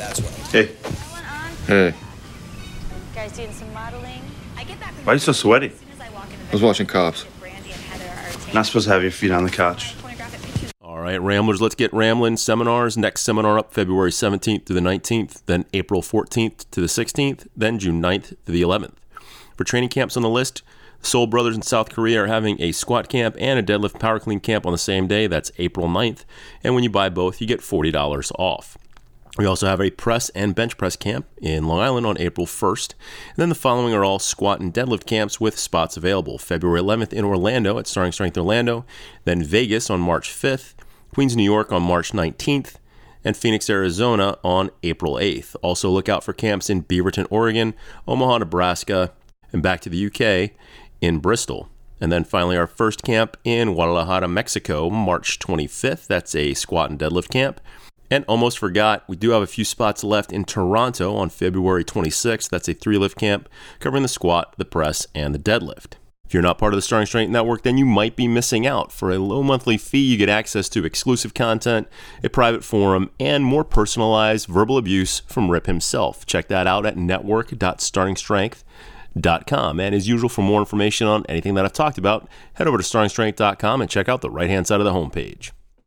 That's what. Hey, Hey, guys doing some modeling? I get that why are you so sweaty? as soon as I walk in the I was watching Cops. Brandy and Heather are taking Not supposed to have your feet on the couch. All right, Ramblers, let's get rambling. Seminars. Next seminar up February 17th to the 19th, then April 14th to the 16th, then June 9th to the 11th. For training camps on the list, Soul Brothers in South Korea are having a squat camp and a deadlift power clean camp on the same day. That's April 9th. And when you buy both, you get $40 off. We also have a press and bench press camp in Long Island on April 1st. And then the following are all squat and deadlift camps with spots available. February 11th in Orlando at Starting Strength Orlando, then Vegas on March 5th, Queens, New York on March 19th, and Phoenix, Arizona on April 8th. Also, look out for camps in Beaverton, Oregon, Omaha, Nebraska, and back to the UK in Bristol. And then finally, our first camp in Guadalajara, Mexico, March 25th. That's a squat and deadlift camp. And almost forgot, we do have a few spots left in Toronto on February 26th. That's a three lift camp covering the squat, the press, and the deadlift. If you're not part of the Starting Strength Network, then you might be missing out. For a low monthly fee, you get access to exclusive content, a private forum, and more personalized verbal abuse from Rip himself. Check that out at network.startingstrength.com. And as usual, for more information on anything that I've talked about, head over to startingstrength.com and check out the right hand side of the homepage.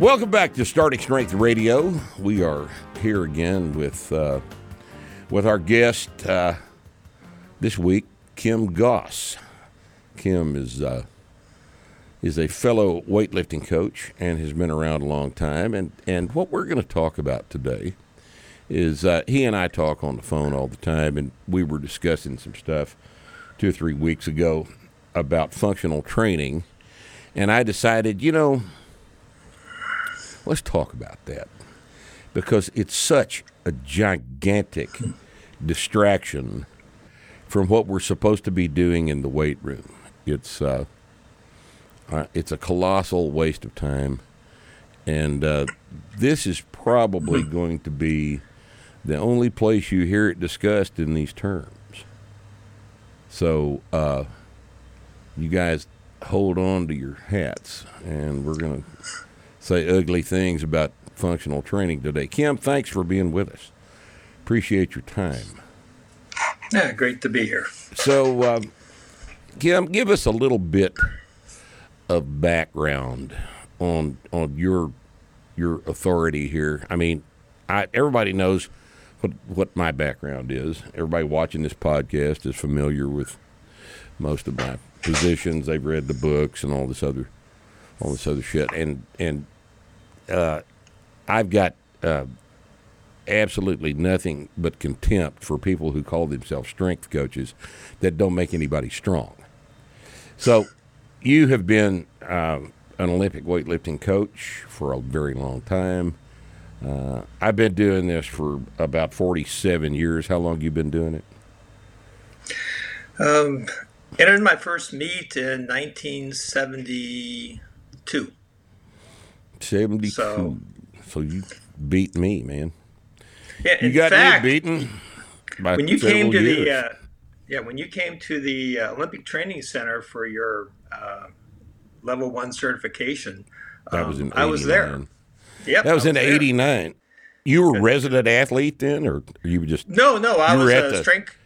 Welcome back to Starting Strength Radio. We are here again with uh, with our guest uh, this week, Kim Goss. Kim is uh, is a fellow weightlifting coach and has been around a long time. And and what we're going to talk about today is uh, he and I talk on the phone all the time, and we were discussing some stuff two or three weeks ago about functional training, and I decided, you know Let's talk about that because it's such a gigantic distraction from what we're supposed to be doing in the weight room. It's uh, uh, it's a colossal waste of time, and uh, this is probably going to be the only place you hear it discussed in these terms. So, uh, you guys hold on to your hats, and we're going to say ugly things about functional training today. Kim, thanks for being with us. Appreciate your time. Yeah, great to be here. So, uh, Kim, give us a little bit of background on on your your authority here. I mean, I, everybody knows what what my background is. Everybody watching this podcast is familiar with most of my positions. They've read the books and all this other all this other shit. And and uh, I've got uh, absolutely nothing but contempt for people who call themselves strength coaches that don't make anybody strong. So you have been uh, an Olympic weightlifting coach for a very long time. Uh, I've been doing this for about 47 years. How long you been doing it? Um, entered my first meet in 1972. 72. So- So, you beat me, man. Yeah, You in got fact, me beaten. by when you came to several the uh, yeah when you came to the uh, Olympic Training Center for your uh, level one certification, that was in um, I was there. Yep, That was I in '89. You were resident athlete then, or you were just? No, no, I was a the- strength.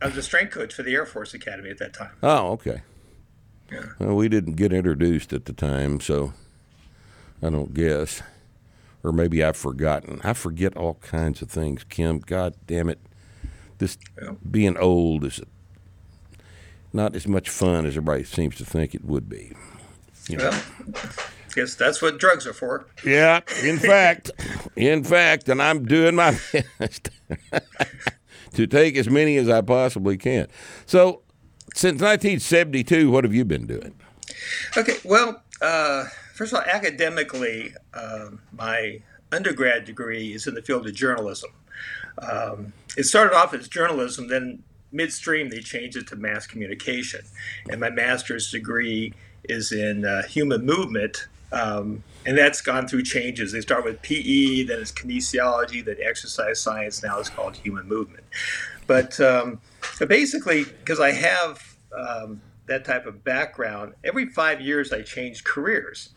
I was a strength coach for the Air Force Academy at that time. Oh, okay. Well, we didn't get introduced at the time, so I don't guess, or maybe I've forgotten. I forget all kinds of things, Kim. God damn it! This Yeah. being old is not as much fun as everybody seems to think it would be. You know? Well, guess that's what drugs are for. Yeah, in fact, in fact, and I'm doing my best to take as many as I possibly can. So, since 1972, what have you been doing? Okay, well, uh, first of all, academically, um my undergrad degree is in the field of journalism. Um, it started off as journalism, then midstream they changed it to mass communication. And my master's degree is in uh, human movement, um, and that's gone through changes. They start with PE, then it's kinesiology, then exercise science. Now it's called human movement. But, um, but basically, because I have um, that type of background, every five years I change careers.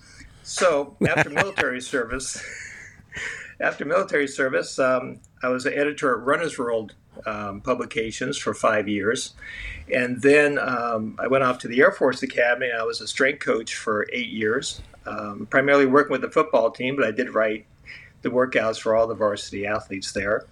So after military service, after military service, um, I was an editor at Runner's World um, publications for five years. And then um, I went off to the Air Force Academy and I was a strength coach for eight years, um, primarily working with the football team, but I did write the workouts for all the varsity athletes there.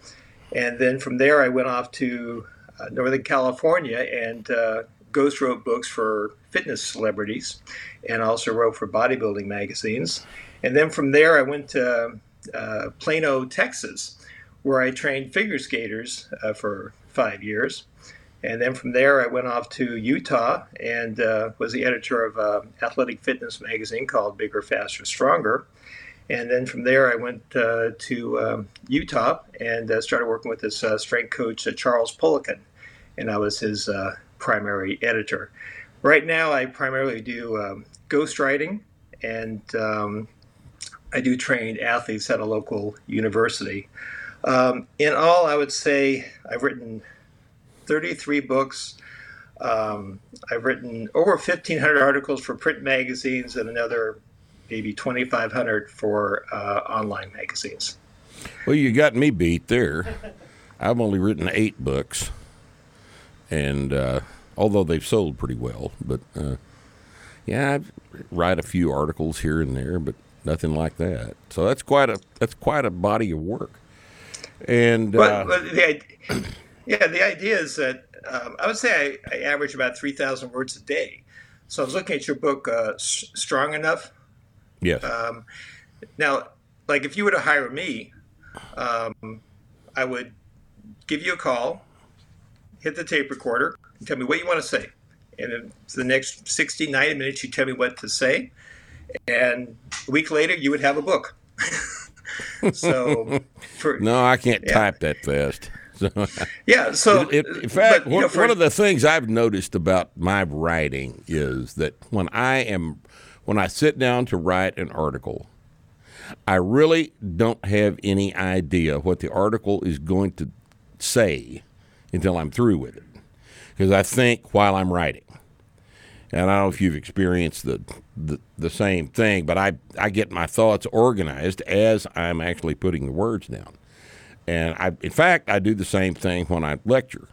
And then from there, I went off to Northern California and uh, ghost wrote books for fitness celebrities and also wrote for bodybuilding magazines. And then from there, I went to uh, Plano, Texas, where I trained figure skaters uh, for five years. And then from there, I went off to Utah and uh, was the editor of an athletic fitness magazine called Bigger, Faster, Stronger. And then from there, I went uh, to um, Utah and uh, started working with this uh, strength coach, Charles Poliquin. And I was his primary editor. Right now, I primarily do um, ghostwriting and um, I do train athletes at a local university. Um, in all, I would say I've written 33 books. Um, I've written over 1,500 articles for print magazines and another maybe 2,500 for uh, online magazines. Well, you got me beat there. I've only written eight books, and uh, although they've sold pretty well, but uh, yeah, I write a few articles here and there, but nothing like that. So that's quite a that's quite a body of work. And but, uh, but the, yeah, the idea is that um, I would say I, I, average about three thousand words a day. So I was looking at your book, uh, Strong Enough. Yes. Um, now, like if you were to hire me, um, I would give you a call, hit the tape recorder, and tell me what you want to say. And then for the next 60, 90 minutes, you tell me what to say and a week later you would have a book. so, for, no, I can't yeah. type that fast. So, yeah. So, it, it, in fact, but, one, know, for, one of the things I've noticed about my writing is that when I am when I sit down to write an article, I really don't have any idea what the article is going to say until I'm through with it, because I think while I'm writing. And I don't know if you've experienced the, the, the same thing, but I I get my thoughts organized as I'm actually putting the words down. And I, in fact, I do the same thing when I lecture.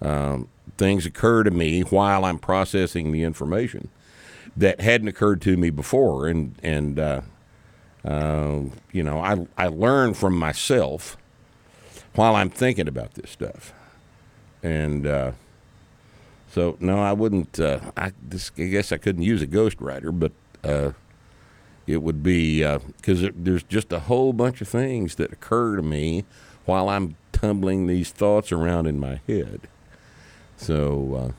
Um, things occur to me while I'm processing the information that hadn't occurred to me before, and and uh, uh, you know I I learn from myself while I'm thinking about this stuff, and. Uh, so no, I wouldn't. Uh, I, I guess I couldn't use a ghostwriter, but uh, it would be because uh, there's just a whole bunch of things that occur to me while I'm tumbling these thoughts around in my head. So,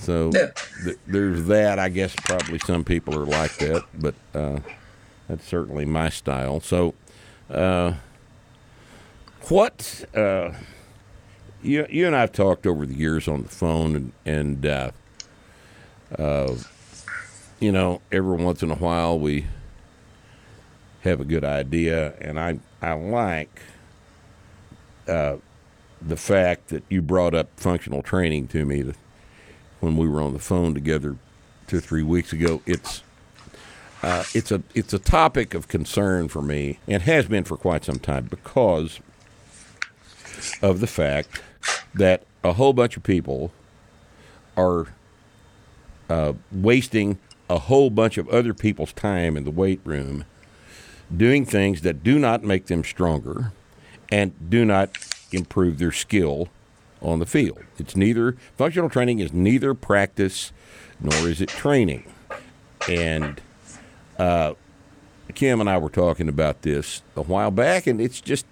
so yeah. th- there's that. I guess probably some people are like that, but uh, that's certainly my style. So, uh, what? you you and I've talked over the years on the phone, and and uh, uh, you know, every once in a while we have a good idea, and I I like uh, the fact that you brought up functional training to me when we were on the phone together two or three weeks ago. It's uh, it's a it's a topic of concern for me, and has been for quite some time because of the fact that a whole bunch of people are uh, wasting a whole bunch of other people's time in the weight room doing things that do not make them stronger and do not improve their skill on the field. It's neither functional training is neither practice nor is it training. And uh, Kim and I were talking about this a while back, and it's just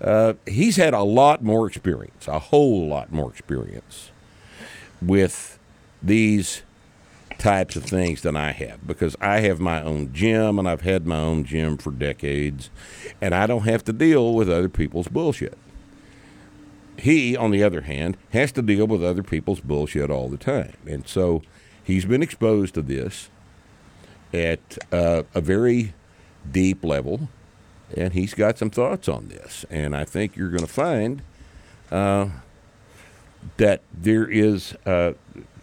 uh, he's had a lot more experience, a whole lot more experience with these types of things than I have because I have my own gym and I've had my own gym for decades and I don't have to deal with other people's bullshit. He, on the other hand, has to deal with other people's bullshit all the time. And so he's been exposed to this at uh, a very deep level and he's got some thoughts on this. And I think you're going to find uh, that there is, uh,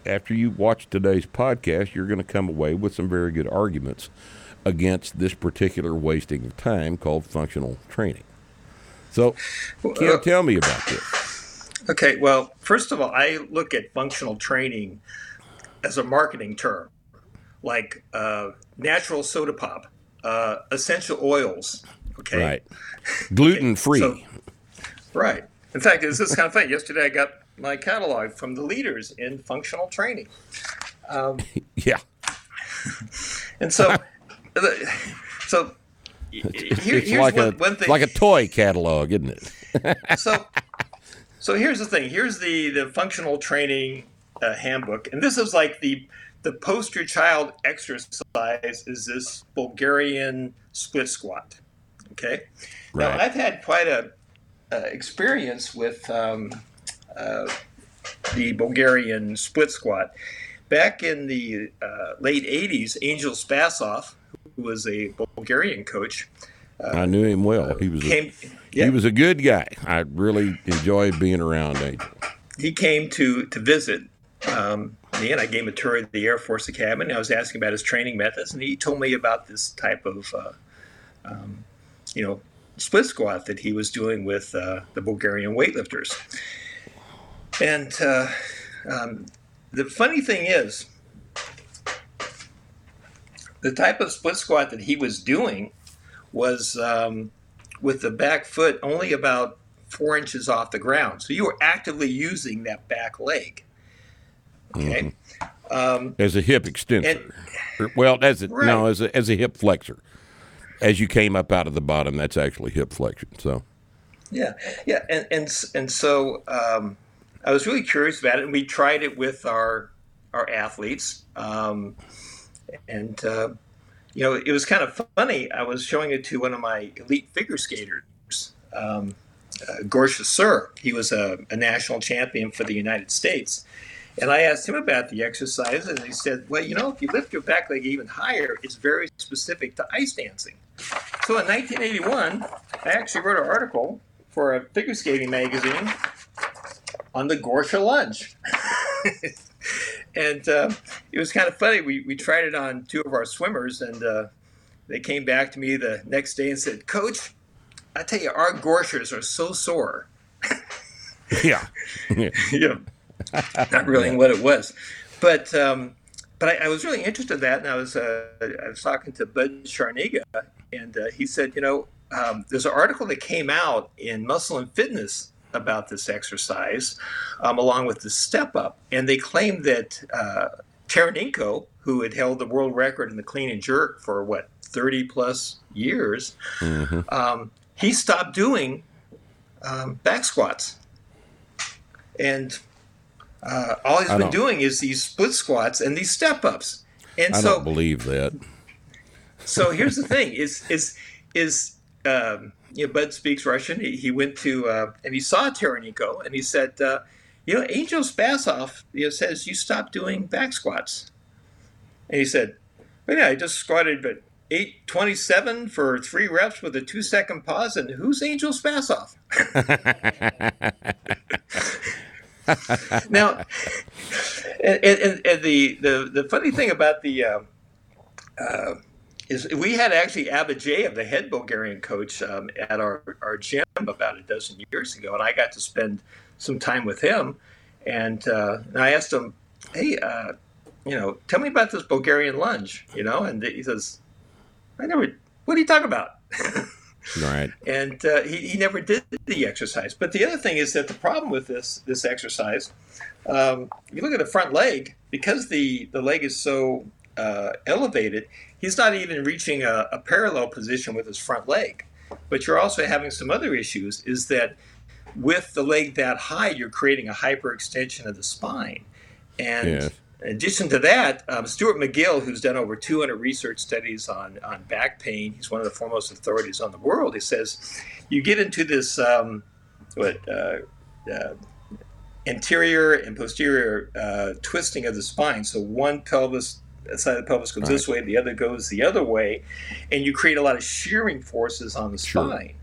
after you watch today's podcast, you're going to come away with some very good arguments against this particular wasting of time called functional training. So, Kim, uh, tell me about this. Okay, well, first of all, I look at functional training as a marketing term, like uh, natural soda pop, uh, essential oils. Okay, right, gluten free. so, right. In fact, this is kind of funny. Yesterday, I got my catalog from the leaders in functional training. Um, yeah. And so, so here, it's like one, a one like a toy catalog, isn't it? so, so here's the thing. Here's the the functional training uh, handbook, and this is like the the poster child exercise is this Bulgarian split squat. Okay. Right. Now I've had quite a uh, experience with um, uh, the Bulgarian split squat. Back in the uh, late 80s, Angel Spasov, who was a Bulgarian coach, uh, I knew him well. He was came, a, yeah. he was a good guy. I really enjoyed being around Angel. He came to to visit um, me, and I gave him a tour of the Air Force Academy. I was asking about his training methods, and he told me about this type of, uh, um, you know, split squat that he was doing with uh, the Bulgarian weightlifters. And uh, um, the funny thing is, the type of split squat that he was doing was um, with the back foot only about four inches off the ground. So you were actively using that back leg. Okay. Mm-hmm. Um, as a hip extensor. And, well, as a, right. no, as a, as a hip flexor. As you came up out of the bottom, that's actually hip flexion. So. Yeah, yeah, and and and so um, I was really curious about it, and we tried it with our our athletes, um, and uh, you know it was kind of funny. I was showing it to one of my elite figure skaters, um, uh, Gorsha Sur. He was a, a national champion for the United States. And I asked him about the exercise, and he said, Well, you know, if you lift your back leg even higher, it's very specific to ice dancing. So in 1981, I actually wrote an article for a figure skating magazine on the Gorsha lunge. and uh, it was kind of funny. We, we tried it on two of our swimmers, and uh, they came back to me the next day and said, Coach, I tell you, our Gorshers are so sore. yeah. yeah. Not really what it was. But um, but I, I, was really interested in that, and I was uh, I was talking to Bud Charniga, and uh, he said, you know, um, there's an article that came out in Muscle and Fitness about this exercise, um, along with the step up. And they claimed that uh, who had held the world record in the clean and jerk for what 30 plus years, mm-hmm. um, he stopped doing um, back squats. And uh, all he's I been doing is these split squats and these step ups. And I so, don't believe that. so here's the thing: is is is um, you know, Bud speaks Russian. He, he went to uh, and he saw Taranenko and he said, uh, you know, Angel Spasov you know, says you stop doing back squats. And he said, but yeah, I just squatted but 827 for three reps with a two second pause. And who's Angel Spasov? now, and, and, and, the, the, the funny thing about the uh, uh, is we had actually Abadjiev, the head Bulgarian coach, um, at our, our gym about a dozen years ago, and I got to spend some time with him. And, uh, and I asked him, "Hey, uh, you know, tell me about this Bulgarian lunge," you know, and he says, "I never. What are you talking about?" right. And uh, he, he never did the exercise. But the other thing is that the problem with this this exercise, um, you look at the front leg because the the leg is so uh, elevated, he's not even reaching a, a, parallel position with his front leg. But you're also having some other issues. Is that with the leg that high, you're creating a hyperextension of the spine, and in addition to that, um, Stuart McGill, who's done over 200 research studies on, on back pain, he's one of the foremost authorities on the world. He says you get into this um, what uh, uh, anterior and posterior uh, twisting of the spine. So one pelvis side of the pelvis goes right. this way, the other goes the other way, and you create a lot of shearing forces on the sure. spine.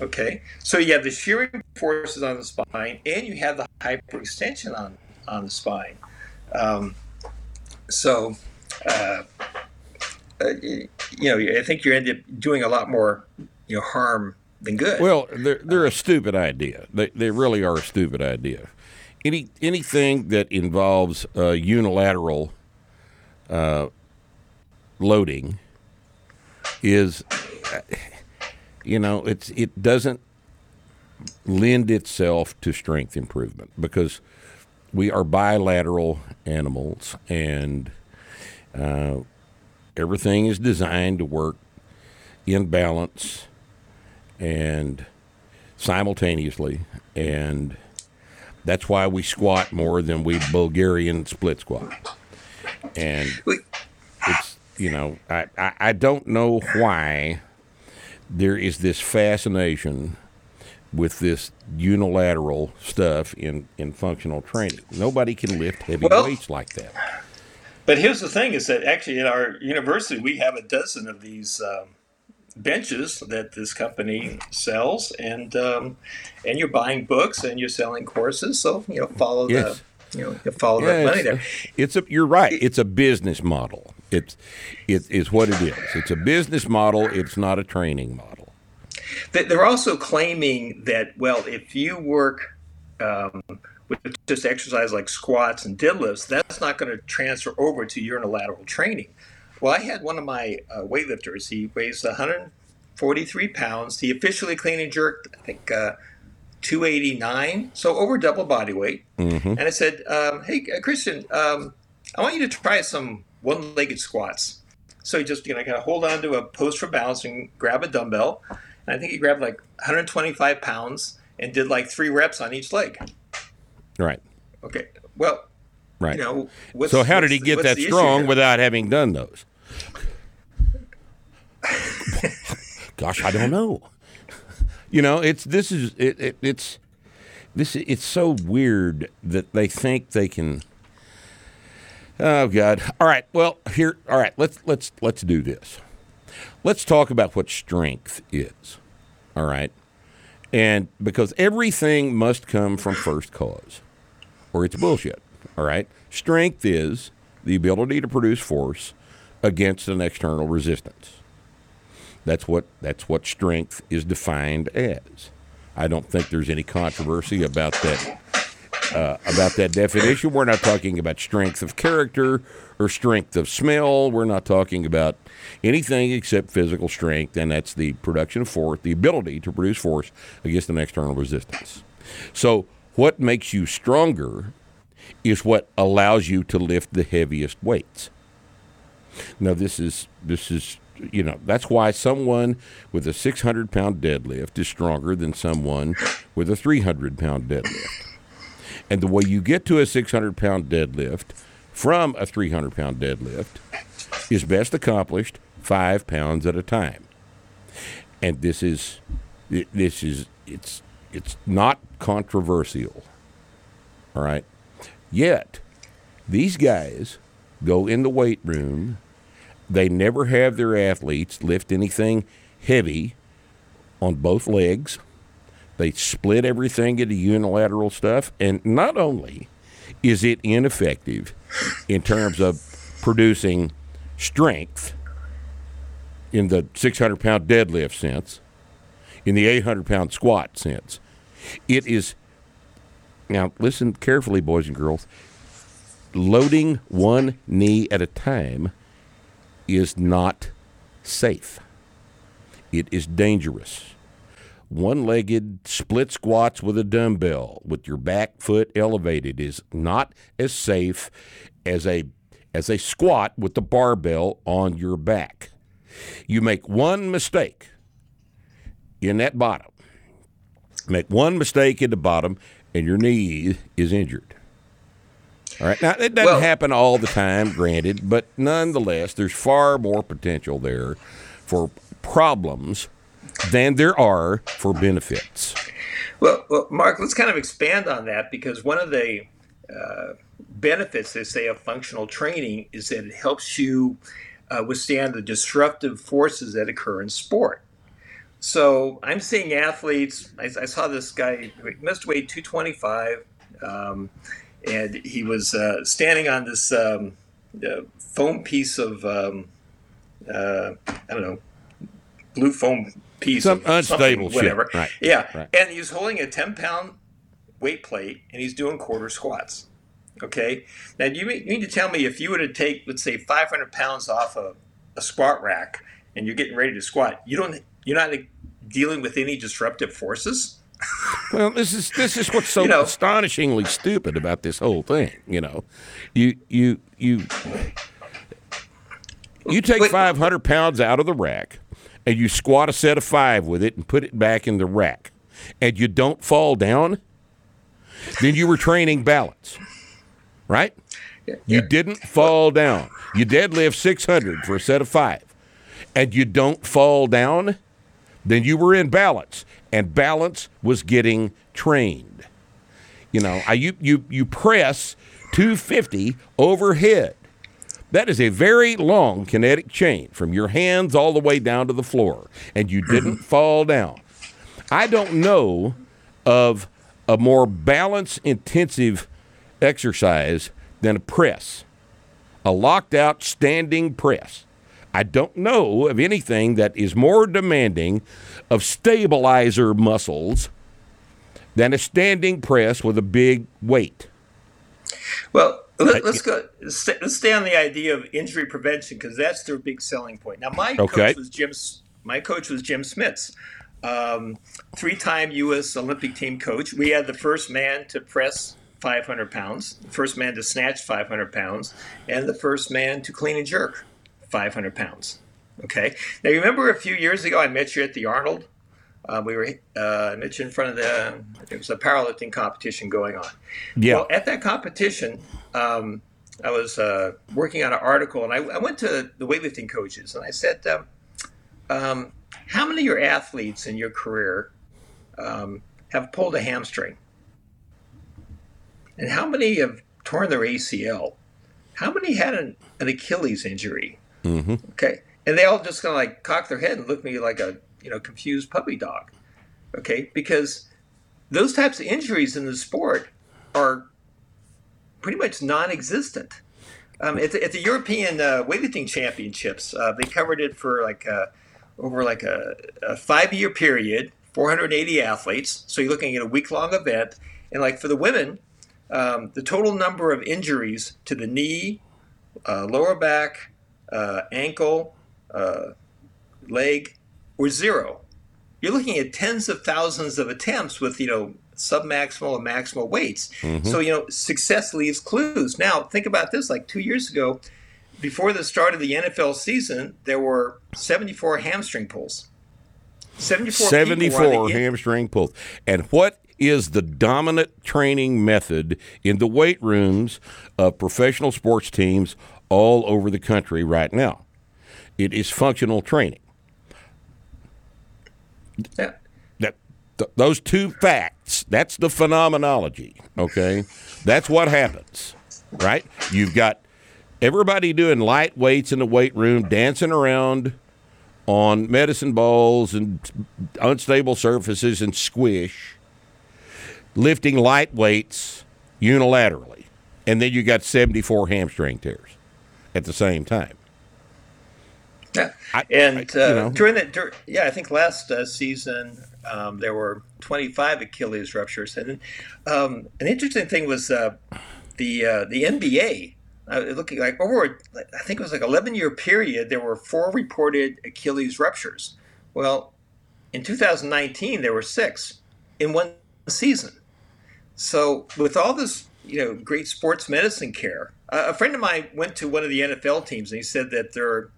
Okay, so you have the shearing forces on the spine, and you have the hyperextension on on the spine. Um, so, uh, uh, you know, I think you end up doing a lot more, you know, harm than good. Well, they're they're a stupid idea. They they really are a stupid idea. Any anything that involves uh, unilateral uh, loading is, you know, it's it doesn't lend itself to strength improvement because we are bilateral animals, and uh, everything is designed to work in balance and simultaneously, and that's why we squat more than we Bulgarian split squat. And it's you know I, I, I don't know why there is this fascination with this unilateral stuff in, in functional training. Nobody can lift heavy well, weights like that. But here's the thing: is that actually at our university we have a dozen of these um, benches that this company sells, and um, and you're buying books and you're selling courses. So you know, follow yes. the you know, you follow yeah, that money there. It's a you're right. It's a business model. It's it is what it is. It's a business model. It's not a training model. They're also claiming that, well, if you work um, with just exercise like squats and deadlifts, that's not going to transfer over to unilateral training. Well, I had one of my uh, weightlifters. He weighs 143 pounds. He officially clean and jerked, I think, uh, 289, so over double body weight. Mm-hmm. And I said, um, "Hey, uh, Christian, um, I want you to try some one-legged squats." So he just you know kind of hold on to a post for balance and grab a dumbbell and I think he grabbed like 125 pounds and did like three reps on each leg. Right. Okay. Well, right. You know, so how did he get that strong without having done those? Gosh, I don't know. You know, it's this is it, it, it's this it's so weird that they think they can. Oh God! All right. Well, here. All right. Let's let's let's do this. Let's talk about what strength is. All right. And because everything must come from first cause, or it's bullshit. All right. Strength is the ability to produce force against an external resistance. That's what that's what strength is defined as. I don't think there's any controversy about that uh, about that definition. We're not talking about strength of character or strength of smell. We're not talking about anything except physical strength, and that's the production of force, the ability to produce force against an external resistance. So, what makes you stronger is what allows you to lift the heaviest weights. Now, this is this is you know that's why someone with a 600 pound deadlift is stronger than someone with a 300 pound deadlift. And the way you get to a 600 pound deadlift from a 300 pound deadlift is best accomplished five pounds at a time. And this is, this is, it's, it's not controversial. All right. Yet, these guys go in the weight room. They never have their athletes lift anything heavy on both legs. They split everything into unilateral stuff. And not only is it ineffective in terms of producing strength in the 600 pound deadlift sense, in the 800 pound squat sense. It is, now listen carefully, boys and girls, loading one knee at a time is not safe. It is dangerous. One legged split squats with a dumbbell with your back foot elevated is not as safe as a as a squat with the barbell on your back. You make one mistake in that bottom, make one mistake in the bottom, and your knee is injured. All right. Now, it doesn't Well- happen all the time, granted, but nonetheless, there's far more potential there for problems than there are for benefits. Well, well, Mark, let's kind of expand on that because one of the uh, benefits, they say, of functional training is that it helps you uh, withstand the disruptive forces that occur in sport. So I'm seeing athletes. I, I saw this guy, he must weigh 225, um, and he was uh, standing on this um, uh, foam piece of, um, uh, I don't know, blue foam piece Some of unstable shit. whatever. Right. Yeah, Right. and he's holding a 10 pound weight plate and he's doing quarter squats. Okay. Now you mean- you need to tell me if you were to take, let's say, 500 pounds off a, a squat rack and you're getting ready to squat, you don't, you're not dealing with any disruptive forces. Well, this is this is what's so You know. astonishingly stupid about this whole thing. You know, you you you you take 500 pounds out of the rack and you squat a set of five with it and put it back in the rack, and you don't fall down. Then you were training balance, right? You didn't fall down. You deadlift 600 for a set of five, and you don't fall down. Then you were in balance, and balance was getting trained. You know, I, you you you press 250 overhead. That is a very long kinetic chain from your hands all the way down to the floor, and you didn't fall down. I don't know of a more balance intensive exercise than a press, a locked out standing press. I don't know of anything that is more demanding of stabilizer muscles than a standing press with a big weight. Well, let, us go. Let's stay on the idea of injury prevention because that's their big selling point. Now, my Okay. coach was Jim. My coach was Jim Schmitz, um, three-time U.S. Olympic team coach. We had the first man to press 500 pounds, the first man to snatch 500 pounds, and the first man to clean and jerk 500 pounds. Okay. Now, you remember a few years ago, I met you at the Arnold. Uh, we were uh, I met you in front of the. There was a powerlifting competition going on. Yeah. Well, at that competition, um, I was uh, working on an article, and I, I went to the weightlifting coaches, and I said, um, um, "How many of your athletes in your career um, have pulled a hamstring, and how many have torn their ACL? How many had an, an Achilles injury? Mm-hmm. Okay, and they all just kind of like cock their head and look at me like a you know confused puppy dog. Okay, because those types of injuries in the sport are pretty much non-existent. Um, at, the, at the European uh, weightlifting championships, uh, they covered it for like uh, over like a, a five-year period, 480 athletes. So you're looking at a week-long event, and like for the women, um, the total number of injuries to the knee, uh, lower back, uh, ankle, uh, leg or zero. You're looking at tens of thousands of attempts with you know submaximal and maximal weights. So you know success leaves clues. Now think about this: like two years ago, before the start of the NFL season, there were 74 hamstring pulls. 74, people were 74 hamstring pulls. And what is the dominant training method in the weight rooms of professional sports teams all over the country right now? It is functional training. Yeah. That th- those two facts, that's the phenomenology, okay? That's what happens. Right? You've got everybody doing light weights in the weight room, dancing around on medicine balls and unstable surfaces and squish, lifting light weights unilaterally. And then you got 74 hamstring tears at the same time. Yeah, I- and I- uh, you know. during that, dur- yeah, I think last uh, season um, there were 25 Achilles ruptures, and um, an interesting thing was uh, the uh, the NBA. Uh, looking like over, I think it was like 11 year period, there were four reported Achilles ruptures. Well, in 2019 there were six in one season. So with all this, you know, great sports medicine care, uh, a friend of mine went to one of the NFL teams and he said that their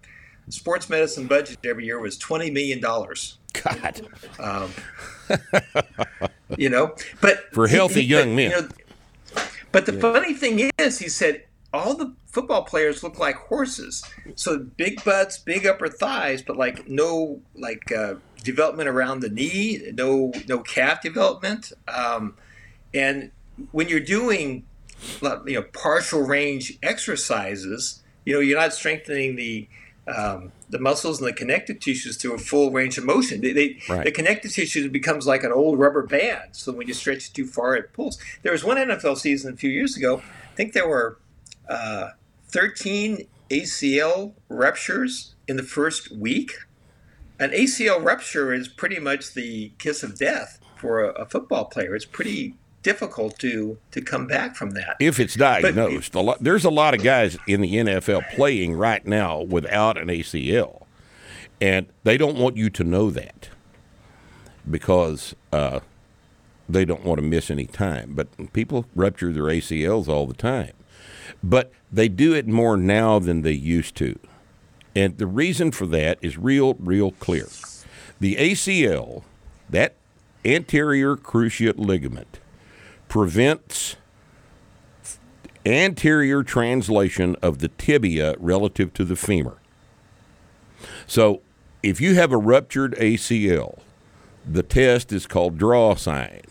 sports medicine budget every year was twenty million dollars. God. You know, but For healthy young men. You know, But the funny thing is, he said all the football players look like horses. So big butts, big upper thighs, but like no like uh, development around the knee, no no calf development. Um, and when you're doing you know partial range exercises, you know you're not strengthening the um, the muscles and the connective tissues through a full range of motion. They, they, Right. The connective tissue becomes like an old rubber band. So when you stretch it too far, it pulls. There was one NFL season a few years ago. I think there were uh, 13 ACL ruptures in the first week. An ACL rupture is pretty much the kiss of death for a, a football player. It's pretty difficult to to come back from that. if it's diagnosed. a lot, there's a lot of guys in the NFL playing right now without an ACL, and they don't want you to know that because uh, they don't want to miss any time. But people rupture their ACLs all the time, but they do it more now than they used to, and the reason for that is real, real clear. The ACL, that anterior cruciate ligament, prevents anterior translation of the tibia relative to the femur. So, if you have a ruptured ACL, the test is called drawer sign.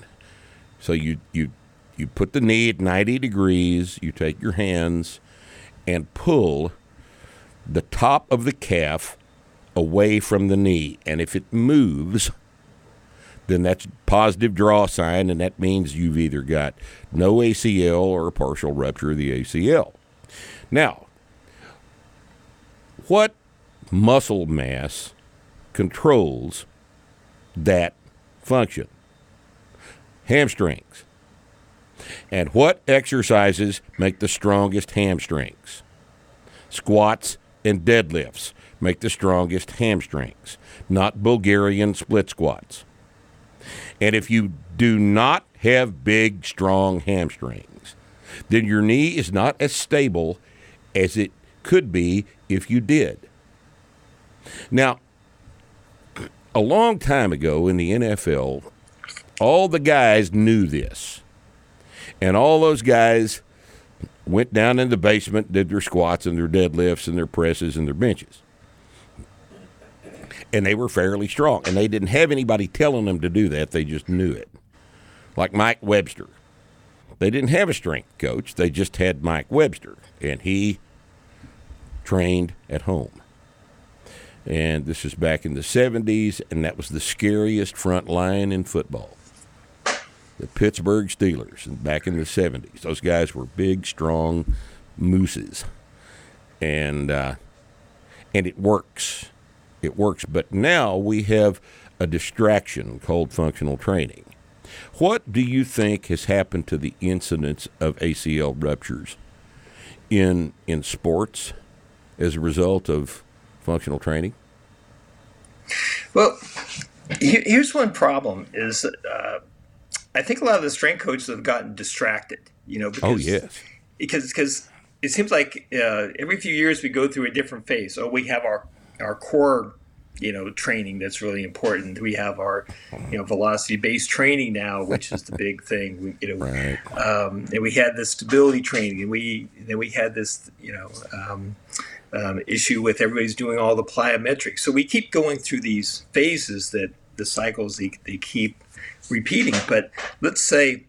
So you you you put the knee at 90 degrees, you take your hands and pull the top of the calf away from the knee, and if it moves, then that's positive drawer sign, and that means you've either got no ACL or a partial rupture of the ACL. Now, what muscle mass controls that function? Hamstrings. And what exercises make the strongest hamstrings? Squats and deadlifts make the strongest hamstrings, not Bulgarian split squats. And if you do not have big, strong hamstrings, then your knee is not as stable as it could be if you did. Now, a long time ago in the NFL, all the guys knew this. And all those guys went down in the basement, did their squats and their deadlifts and their presses and their benches and they were fairly strong. And they didn't have anybody telling them to do that, they just knew it. Like Mike Webster. They didn't have a strength coach, they just had Mike Webster, and he trained at home. And this is back in the 70s, and that was the scariest front line in football. The Pittsburgh Steelers, and back in the 70s. Those guys were big, strong mooses. And, uh, and it works it works. But now we have a distraction called functional training. What do you think has happened to the incidence of ACL ruptures in in sports as a result of functional training? Well, here's one problem: is uh, I think a lot of the strength coaches have gotten distracted. You know, because, Oh yes. because because it seems like uh, every few years we go through a different phase. So we have our our core, you know, training that's really important. We have our, you know, velocity based training now, which is the big thing. We, you know, Right. um, and we had this stability training, and we then we had this, you know, um, um, issue with everybody's doing all the plyometrics. So we keep going through these phases that the cycles they, they keep repeating. But let's say,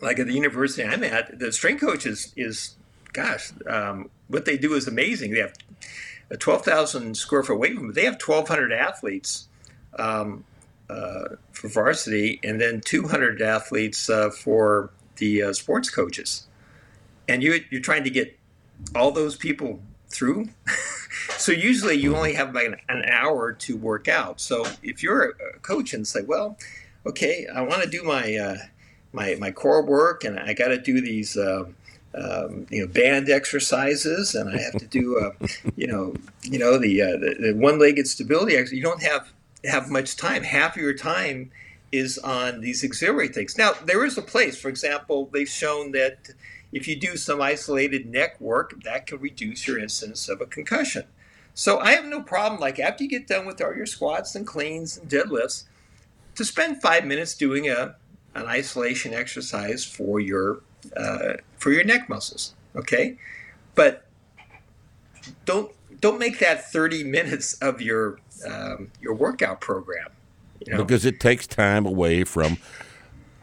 like at the university I'm at, the strength coach is, is gosh, um, what they do is amazing. They have a 12,000 square foot weight room, but they have 1,200 athletes um, uh, for varsity and then 200 athletes uh, for the uh, sports coaches. And you, you're trying to get all those people through. so usually you only have about an, an hour to work out. So if you're a coach and say, well, okay, I want to do my uh, my my core work, and I got to do these. Uh, um, you know, band exercises, and I have to do, uh, you know, you know the, uh, the, the one-legged stability. Exercise. You don't have have much time. Half of your time is on these auxiliary things. Now, there is a place. For example, they've shown that if you do some isolated neck work, that can reduce your incidence of a concussion. So I have no problem. Like after you get done with all your squats and cleans and deadlifts, to spend five minutes doing a an isolation exercise for your uh, for your neck muscles. Okay, but don't don't make that 30 minutes of your um, your workout program. You know? because it takes time away from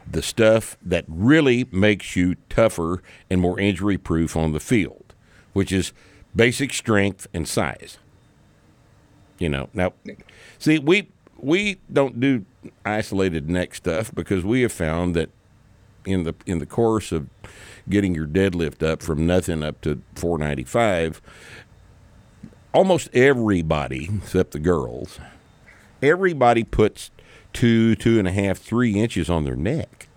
the stuff that really makes you tougher and more injury proof on the field, which is basic strength and size. You know, now, see, we we don't do isolated neck stuff because we have found that in the in the course of getting your deadlift up from nothing up to 495, almost everybody except the girls, everybody puts two, two and a half, three inches on their neck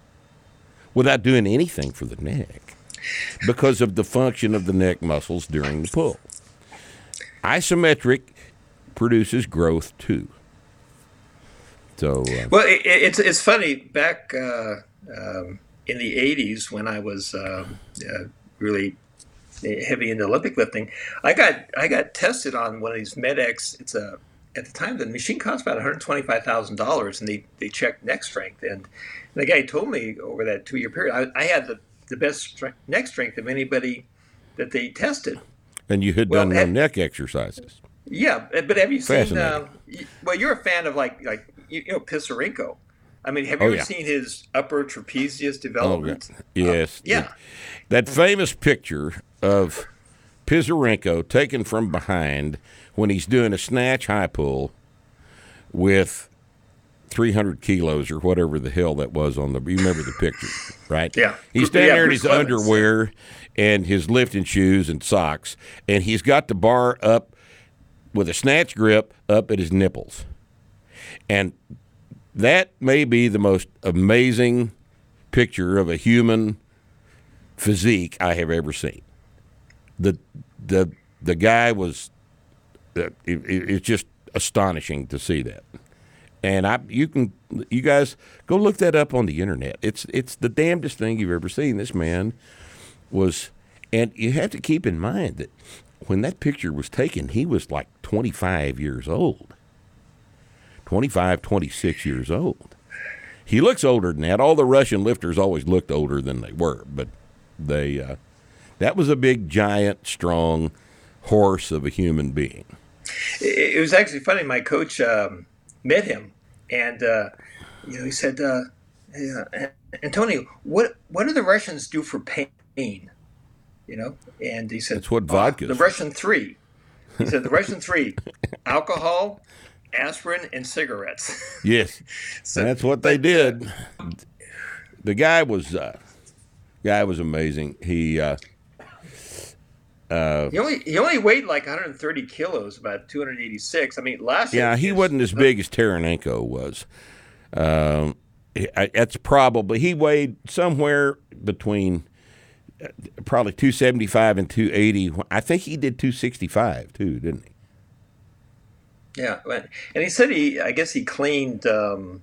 without doing anything for the neck because of the function of the neck muscles during the pull. Isometric produces growth too. So, uh, well, it, it's it's funny back uh, um, in the '80s when I was um, uh, really heavy into Olympic lifting, I got I got tested on one of these Med-X. It's a at the time the machine cost about one hundred twenty five thousand dollars, and they they checked neck strength. And the guy told me over that two year period, I, I had the the best strength, neck strength of anybody that they tested. And you had well, done no neck exercises. Yeah, but have you seen? Uh, well, you're a fan of like like you, know Pisarenko. I mean, have you oh, ever yeah. seen his upper trapezius development? Oh, yes. Uh, yeah. That famous picture of Pisarenko taken from behind when he's doing a snatch high pull with 300 kilos or whatever the hell that was on the. You remember the picture, right? Yeah. He's standing yeah, there in his underwear and his lifting shoes and socks, and he's got the bar up with a snatch grip up at his nipples. And that may be the most amazing picture of a human physique I have ever seen. The the the guy was uh, it, it, it's just astonishing to see that. And I you can you guys go look that up on the internet. It's it's the damnedest thing you've ever seen. This man was and you have to keep in mind that when that picture was taken, he was like 25 years old. 25, 26 years old. He looks older than that. All the Russian lifters always looked older than they were, but they uh, that was a big, giant, strong horse of a human being. It, was actually funny. My coach um, met him, and uh, you know he said, uh, uh, "Antonio, what what do the Russians do for pain?" You know, and he said, "That's what vodka." the Russian three. He said, "The Russian three: alcohol, aspirin and cigarettes. Yes, so, that's what they did. The guy was uh, guy was amazing. He uh, uh, he only he only weighed like 130 kilos, about 286. I mean, last yeah, he wasn't as big as Taranenko was. Um, that's probably he weighed somewhere between uh, probably 275 and 280. I think he did 265 too, didn't he? Yeah, and he said he, I guess he cleaned um,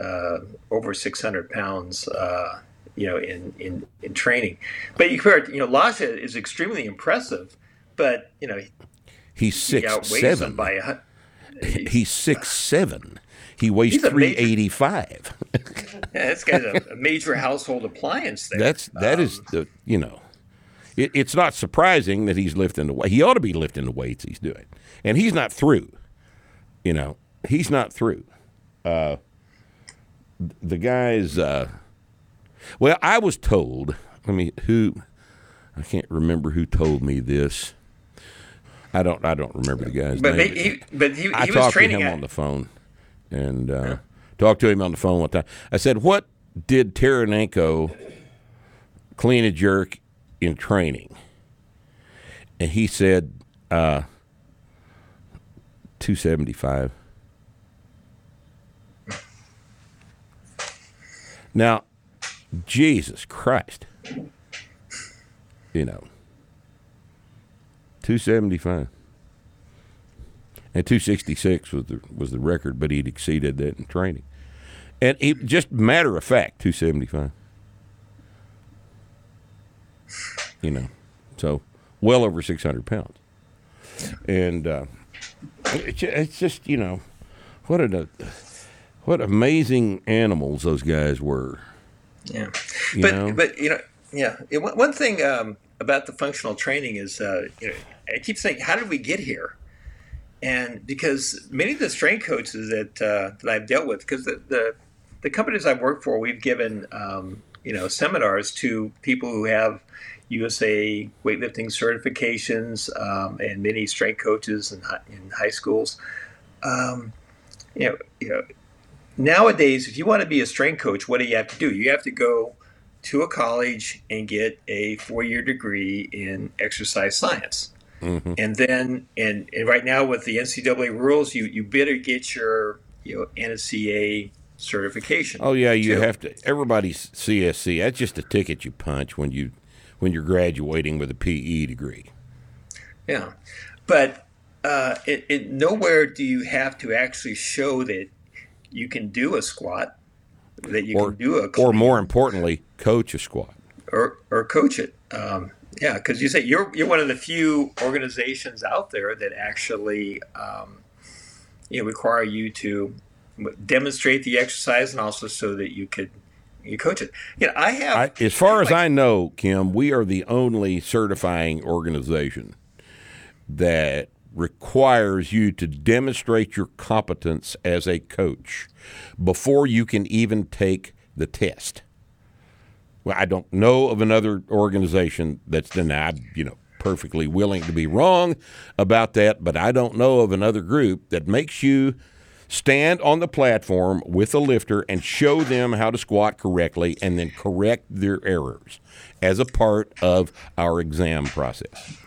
uh, over 600 pounds, uh, you know, in, in, in training. But you heard, you know, Lasha is extremely impressive, but you know, he's six he seven. By a, he's, he's six seven. He weighs three eighty five. yeah, this guy's a, a, major household appliance. There. That's that um, is the you know. It, it's not surprising that he's lifting the weight. He ought to be lifting the weights he's doing, and he's not through. You know, he's not through. Uh, the guy's. Uh, well, I was told. I mean, who? I can't remember who told me this. I don't. I don't remember the guy's but name. He, but he, he I talked to him at... on the phone, and uh, yeah. talked to him on the phone one time. I said, "What did Taranenko clean a jerk in training?" And he said, uh, 275. Now, Jesus Christ. You know, 275. And 266 was the was the record, but he'd exceeded that in training. And it, just matter of fact, 275. You know, so well over 600 pounds. And uh, it's just you know what a what amazing animals those guys were. Yeah, but know? but you know Yeah. one, one thing um, about the functional training is uh, you know, I keep saying, how did we get here? And because many of the strength coaches that uh, that I've dealt with, because the, the, the companies I've worked for, we've given um, you know seminars to people who have USA weightlifting certifications um, and many strength coaches in high, in high schools. Um, you know, you know, nowadays, if you want to be a strength coach, what do you have to do? You have to go to a college and get a four-year degree in exercise science. Mm-hmm. And then, and, and, right now with the NCAA rules, you, you better get your you know NSCA certification. Oh yeah, you too. have to. Everybody's CSC. That's just a ticket you punch when you when you're graduating with a PE degree. Yeah, but uh, it, it, nowhere do you have to actually show that you can do a squat, that you or, can do a, clean, or more importantly, coach a squat, or or coach it. Um, yeah, because you say you're you're one of the few organizations out there that actually um, you know require you to demonstrate the exercise and also so that you could you coach it. Yeah, I have. I, as far as I know, Kim, we are the only certifying organization that requires you to demonstrate your competence as a coach before you can even take the test. Well, I don't know of another organization that's denied, you know, perfectly willing to be wrong about that, but I don't know of another group that makes you stand on the platform with a lifter and show them how to squat correctly and then correct their errors as a part of our exam process.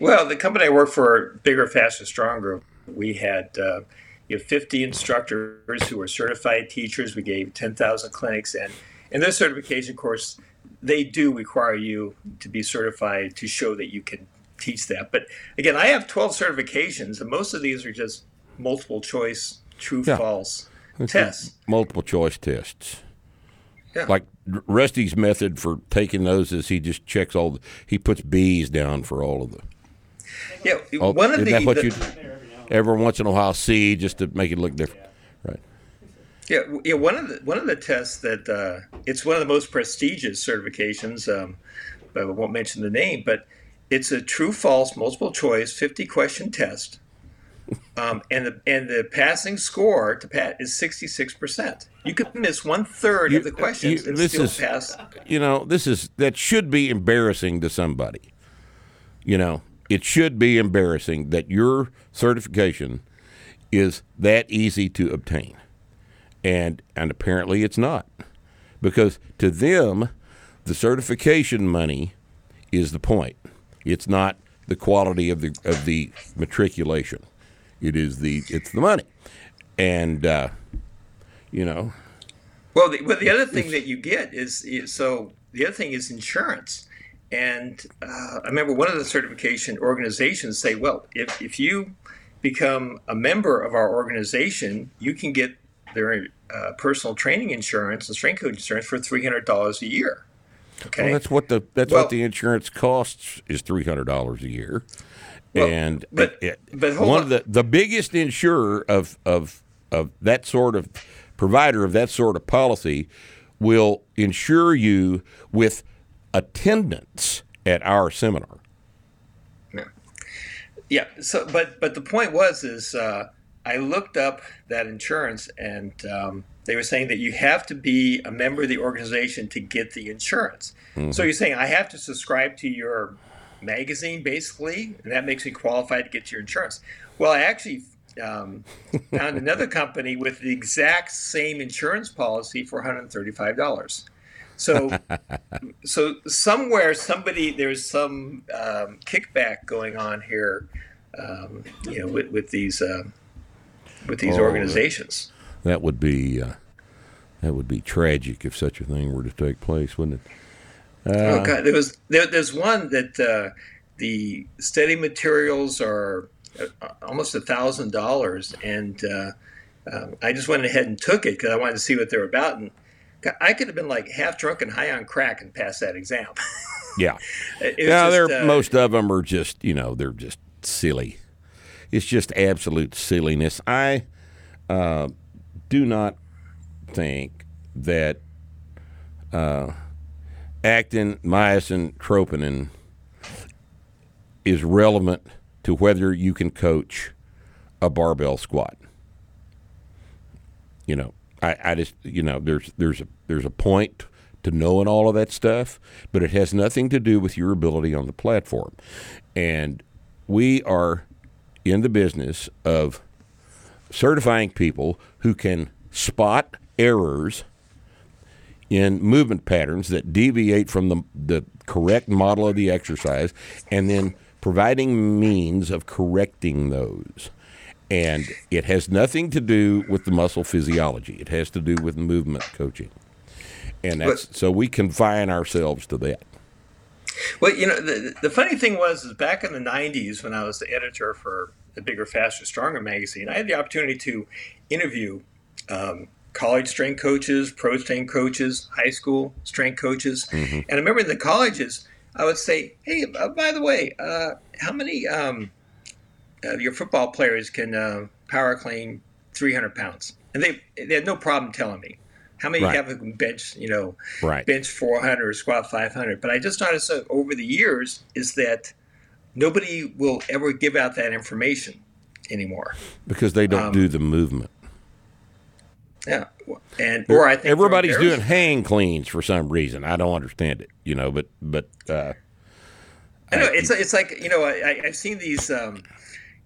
Well, the company I work for, Bigger, Faster, Stronger, we had uh, you have 50 instructors who were certified teachers. We gave 10,000 clinics, and in their certification course, they do require you to be certified to show that you can teach that. But again, I have 12 certifications, and most of these are just multiple choice, true, yeah. false tests. Multiple choice tests. Yeah. Like Rusty's method for taking those is he just checks all. The, he puts B's down for all of the. Yeah, all, one of the. That what the, you, every once in a while C just to make it look different, right? Yeah, yeah. One of the one of the tests that uh, it's one of the most prestigious certifications. Um, I won't mention the name, but it's a true false multiple choice 50 question test um, and the and the passing score to pat is sixty six percent. You could miss one third of the questions you, and still is, pass. You know, this is that should be embarrassing to somebody. You know, it should be embarrassing that your certification is that easy to obtain, and and apparently it's not, because to them, the certification money is the point. It's not the quality of the of the matriculation. It is the it's the money, and uh, you know. Well, the, but the other thing that you get is, is so the other thing is insurance. And uh, I remember one of the certification organizations say, well, if, if you become a member of our organization, you can get their uh, personal training insurance and strength coach insurance for three hundred dollars a year. Okay, well, that's what the that's well, what the insurance costs is three hundred dollars a year. Well, and but, it, but one on. of the the biggest insurer of of of that sort of provider of that sort of policy will insure you with attendance at our seminar. Yeah. Yeah. So, but but the point was is uh, I looked up that insurance and um, they were saying that you have to be a member of the organization to get the insurance. Mm-hmm. So you're saying I have to subscribe to your magazine, basically, and that makes me qualified to get your insurance. Well, I actually um, found another company with the exact same insurance policy for $135. So, so somewhere somebody there's some um, kickback going on here, um, you know, with, with these uh, with these oh, organizations. That, that would be uh, that would be tragic if such a thing were to take place, wouldn't it? Uh, oh God, there was there, there's one that uh, the study materials are uh, almost a thousand dollars, and uh, um, I just went ahead and took it because I wanted to see what they're about, and I could have been like half drunk and high on crack and passed that exam. yeah, yeah, they're uh, most of them are just you know they're just silly. It's just absolute silliness. I uh, do not think that actin, myosin, troponin is relevant to whether you can coach a barbell squat. You know, I, I just you know there's there's a there's a point to knowing all of that stuff, but it has nothing to do with your ability on the platform. And we are in the business of certifying people who can spot errors in movement patterns that deviate from the, the correct model of the exercise and then providing means of correcting those. And it has nothing to do with the muscle physiology. It has to do with movement coaching. And that's But- so we confine ourselves to that. Well, you know, the, the funny thing was, is back in the '90s when I was the editor for the Bigger, Faster, Stronger magazine, I had the opportunity to interview um, college strength coaches, pro strength coaches, high school strength coaches, and I remember in the colleges, I would say, "Hey, uh, by the way, uh, how many um, of your football players can uh, power clean 300 pounds?" And they they had no problem telling me. How many Right. have a bench, you know, Right. bench 400 or squat 500. But I just noticed that over the years is that nobody will ever give out that information anymore. Because they don't Um, do the movement. Yeah, and or I think everybody's doing hang cleans for some reason. I don't understand it, you know. But but uh, I know it's it's like you know I, I've seen these um,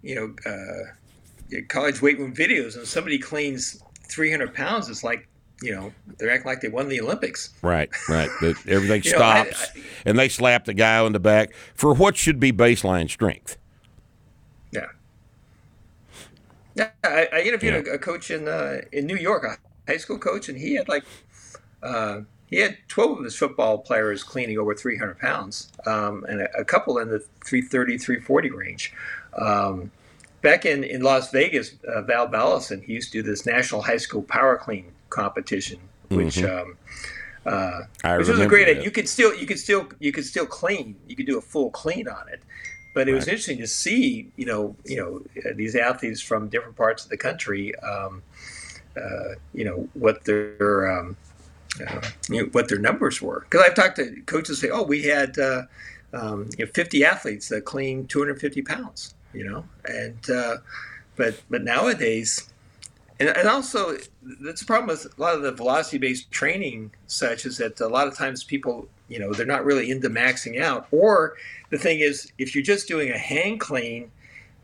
you know uh, college weight room videos and somebody cleans 300 pounds. It's like you know they're acting like they won the Olympics. right, right. But everything You know, I- stops, and they slap the guy on the back for what should be baseline strength. Yeah. Yeah, I, I interviewed Yeah. a, a coach in uh, in New York, a high school coach, and he had like uh, he had twelve of his football players cleaning over three hundred pounds, um, and a, a couple in the 330, 340 range. Um, back in, in Las Vegas, uh, Val Ballison, he used to do this national high school power clean competition, which. Um, uh, which was a great idea. You could still you could still you could still clean. You could do a full clean on it. But it was interesting to see, you know, you know, uh, these athletes from different parts of the country, um, uh, you know, what their um, uh, you know, what their numbers were. Because I've talked to coaches say, "Oh, we had uh, um, you know, 50 athletes that cleaned 250 pounds," you know, and uh, but but nowadays, and, and also that's the problem with a lot of the velocity-based training, such is that a lot of times people, you know, they're not really into maxing out. Or the thing is, if you're just doing a hang clean,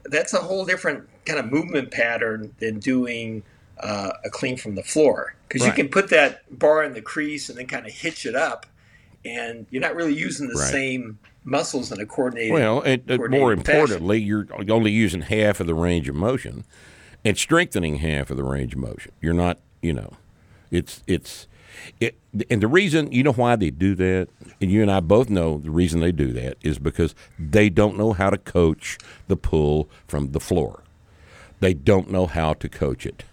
that's a whole different kind of movement pattern than doing uh, a clean from the floor because Right. you can put that bar in the crease and then kind of hitch it up, and you're not really using the Right. same muscles in a coordinated. Well, and, uh, more coordinated fashion. importantly, you're only using half of the range of motion, and strengthening half of the range of motion. You're not, you know, it's it's it, and the reason you know why they do that, and you and I both know the reason they do that is because they don't know how to coach the pull from the floor. They don't know how to coach it.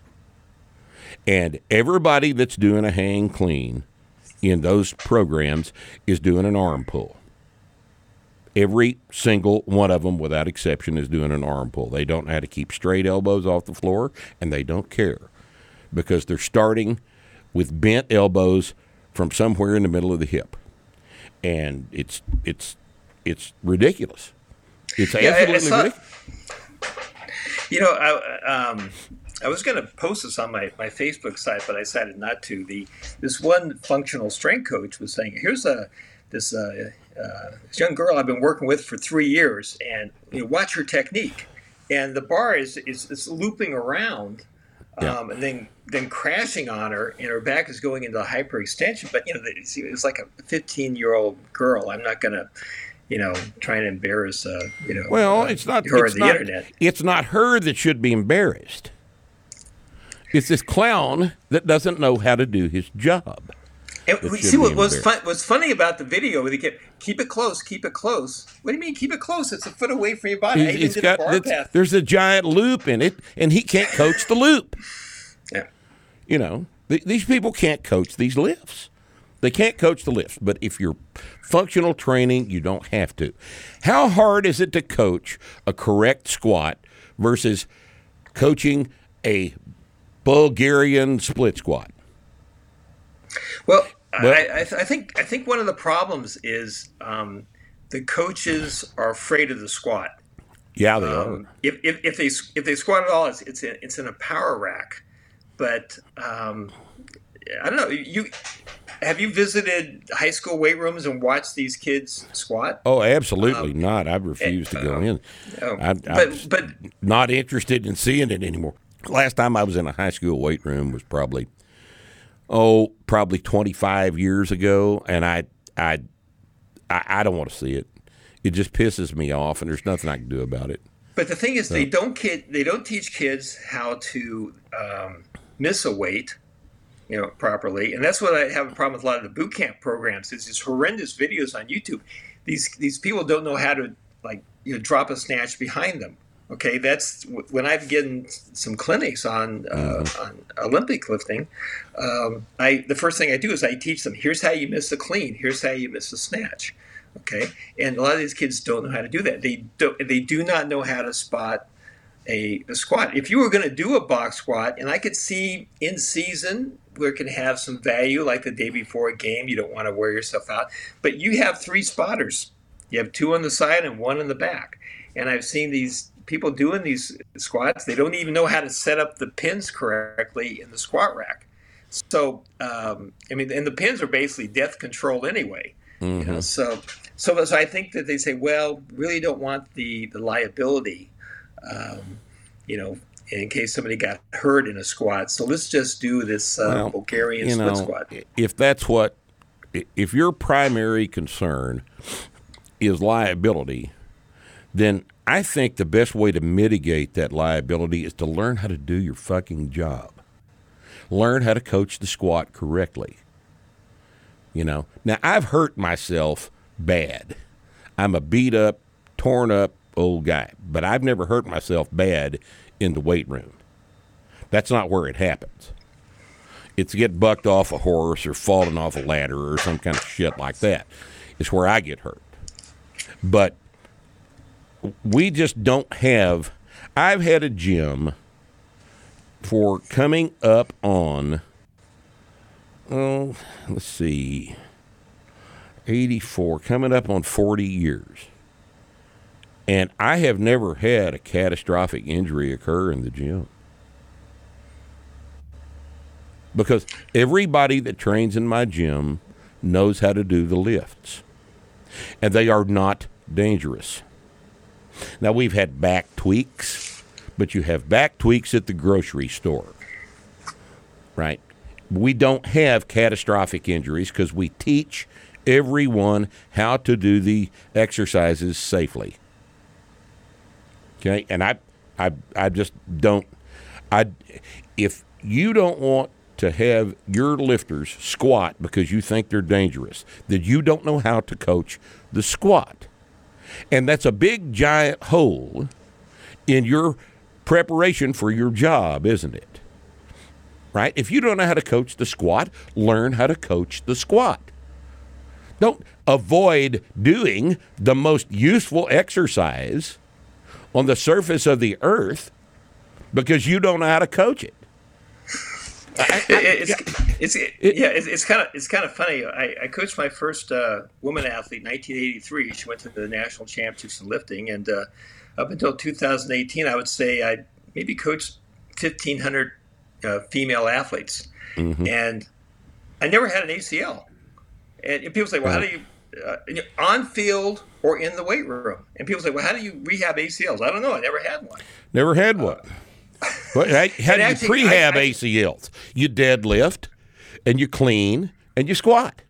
And everybody that's doing a hang clean in those programs is doing an arm pull. Every single one of them, without exception, is doing an arm pull. They don't know how to keep straight elbows off the floor, and they don't care because they're starting with bent elbows from somewhere in the middle of the hip, and it's it's it's ridiculous. It's Yeah, I- I absolutely ridiculous. You know, I, um, I was going to post this on my, my Facebook site, but I decided not to. The this one functional strength coach was saying, "Here's a this uh, uh, this young girl I've been working with for three years, and you know, watch her technique. And the bar is is, is looping around, Yeah. um, and then then crashing on her, and her back is going into a hyperextension. But you know, it's, it's like a 15 year old girl. I'm not going to." You know, trying to embarrass, uh, you know, Well, uh, it's not. her It's the not, internet. it's not her that should be embarrassed. It's this clown that doesn't know how to do his job. It we see what was fun, what's funny about the video. Where they kept keep it close, keep it close. What do you mean keep it close? It's a foot away from your body. It's- even it's did got a bar it's- path. there's a giant loop in it, and he can't coach the loop. Yeah. You know, th- these people can't coach these lifts. They can't coach the lifts, but if you're functional training, you don't have to. How hard is it to coach a correct squat versus coaching a Bulgarian split squat? Well, Well- I, I, th- I think I think one of the problems is um, the coaches are afraid of the squat. Yeah, they Um, are. if, if, if they if they squat at all, it's it's in, it's in a power rack. But um, I don't know. You have you visited high school weight rooms and watched these kids squat? Oh, absolutely not. I refuse to go in. Oh, I, but I'm but not interested in seeing it anymore. Last time I was in a high school weight room was probably oh, probably 25 years ago, and I I I, I don't want to see it. It just pisses me off, and there's nothing I can do about it. But the thing is, they don't kid they don't teach kids how to um, miss a weight, you know, properly, and that's what I have a problem with a lot of the boot camp programs. Is these horrendous videos on YouTube. These these people don't know how to like you know drop a snatch behind them. Okay, that's when I've given some clinics on uh, on Olympic lifting. Um, I the first thing I do is I teach them. Here's how you miss a clean. Here's how you miss a snatch. Okay, and a lot of these kids don't know how to do that. They do they do not know how to spot a, a squat. If you were going to do a box squat, and I could see in season where it can have some value, like the day before a game, you don't want to wear yourself out. But you have three spotters. You have two on the side and one in the back. And I've seen these people doing these squats. They don't even know how to set up the pins correctly in the squat rack. So, um, I mean, and the pins are basically death control anyway. You know, so, so, so I think that they say, well, really don't want the the liability, um, you know, in case somebody got hurt in a squat. So let's just do this uh, Well, Bulgarian you split know, squat. if that's what, if your primary concern is liability, then I think the best way to mitigate that liability is to learn how to do your fucking job. Learn how to coach the squat correctly. You know, now I've hurt myself bad. I'm a beat up, torn up old guy, but I've never hurt myself bad in the weight room. That's not where it happens it's get bucked off a horse or falling off a ladder or some kind of shit like that. It's where I get hurt. But we just don't have. I've had a gym for coming up on. Oh, let's see. 84, coming up on 40 years. And I have never had a catastrophic injury occur in the gym. because everybody that trains in my gym knows how to do the lifts and they are not dangerous now we've had back tweaks but you have back tweaks at the grocery store right? We don't have catastrophic injuries because we teach everyone how to do the exercises safely. Okay? And i i i just don't i if you don't want to have your lifters squat because you think they're dangerous, that you don't know how to coach the squat. And that's a big giant hole in your preparation for your job, isn't it? Right? If you don't know how to coach the squat, learn how to coach the squat. Don't avoid doing the most useful exercise on the surface of the earth because you don't know how to coach it. It- it's, it's yeah, it's, it's kind of it's kind of funny. I, I coached my first uh, woman athlete in 1983. She went to the national championships in lifting, and uh, up until 2018, I would say I maybe coached 1,500 uh, female athletes, and I never had an ACL. And people say, "Well, how do you uh, on field or in the weight room?" And people say, "Well, how do you rehab ACLs?" I don't know. I never had one. Never had one. Well, how, do you prehab I- I- ACLs? You deadlift, and you clean, and you squat.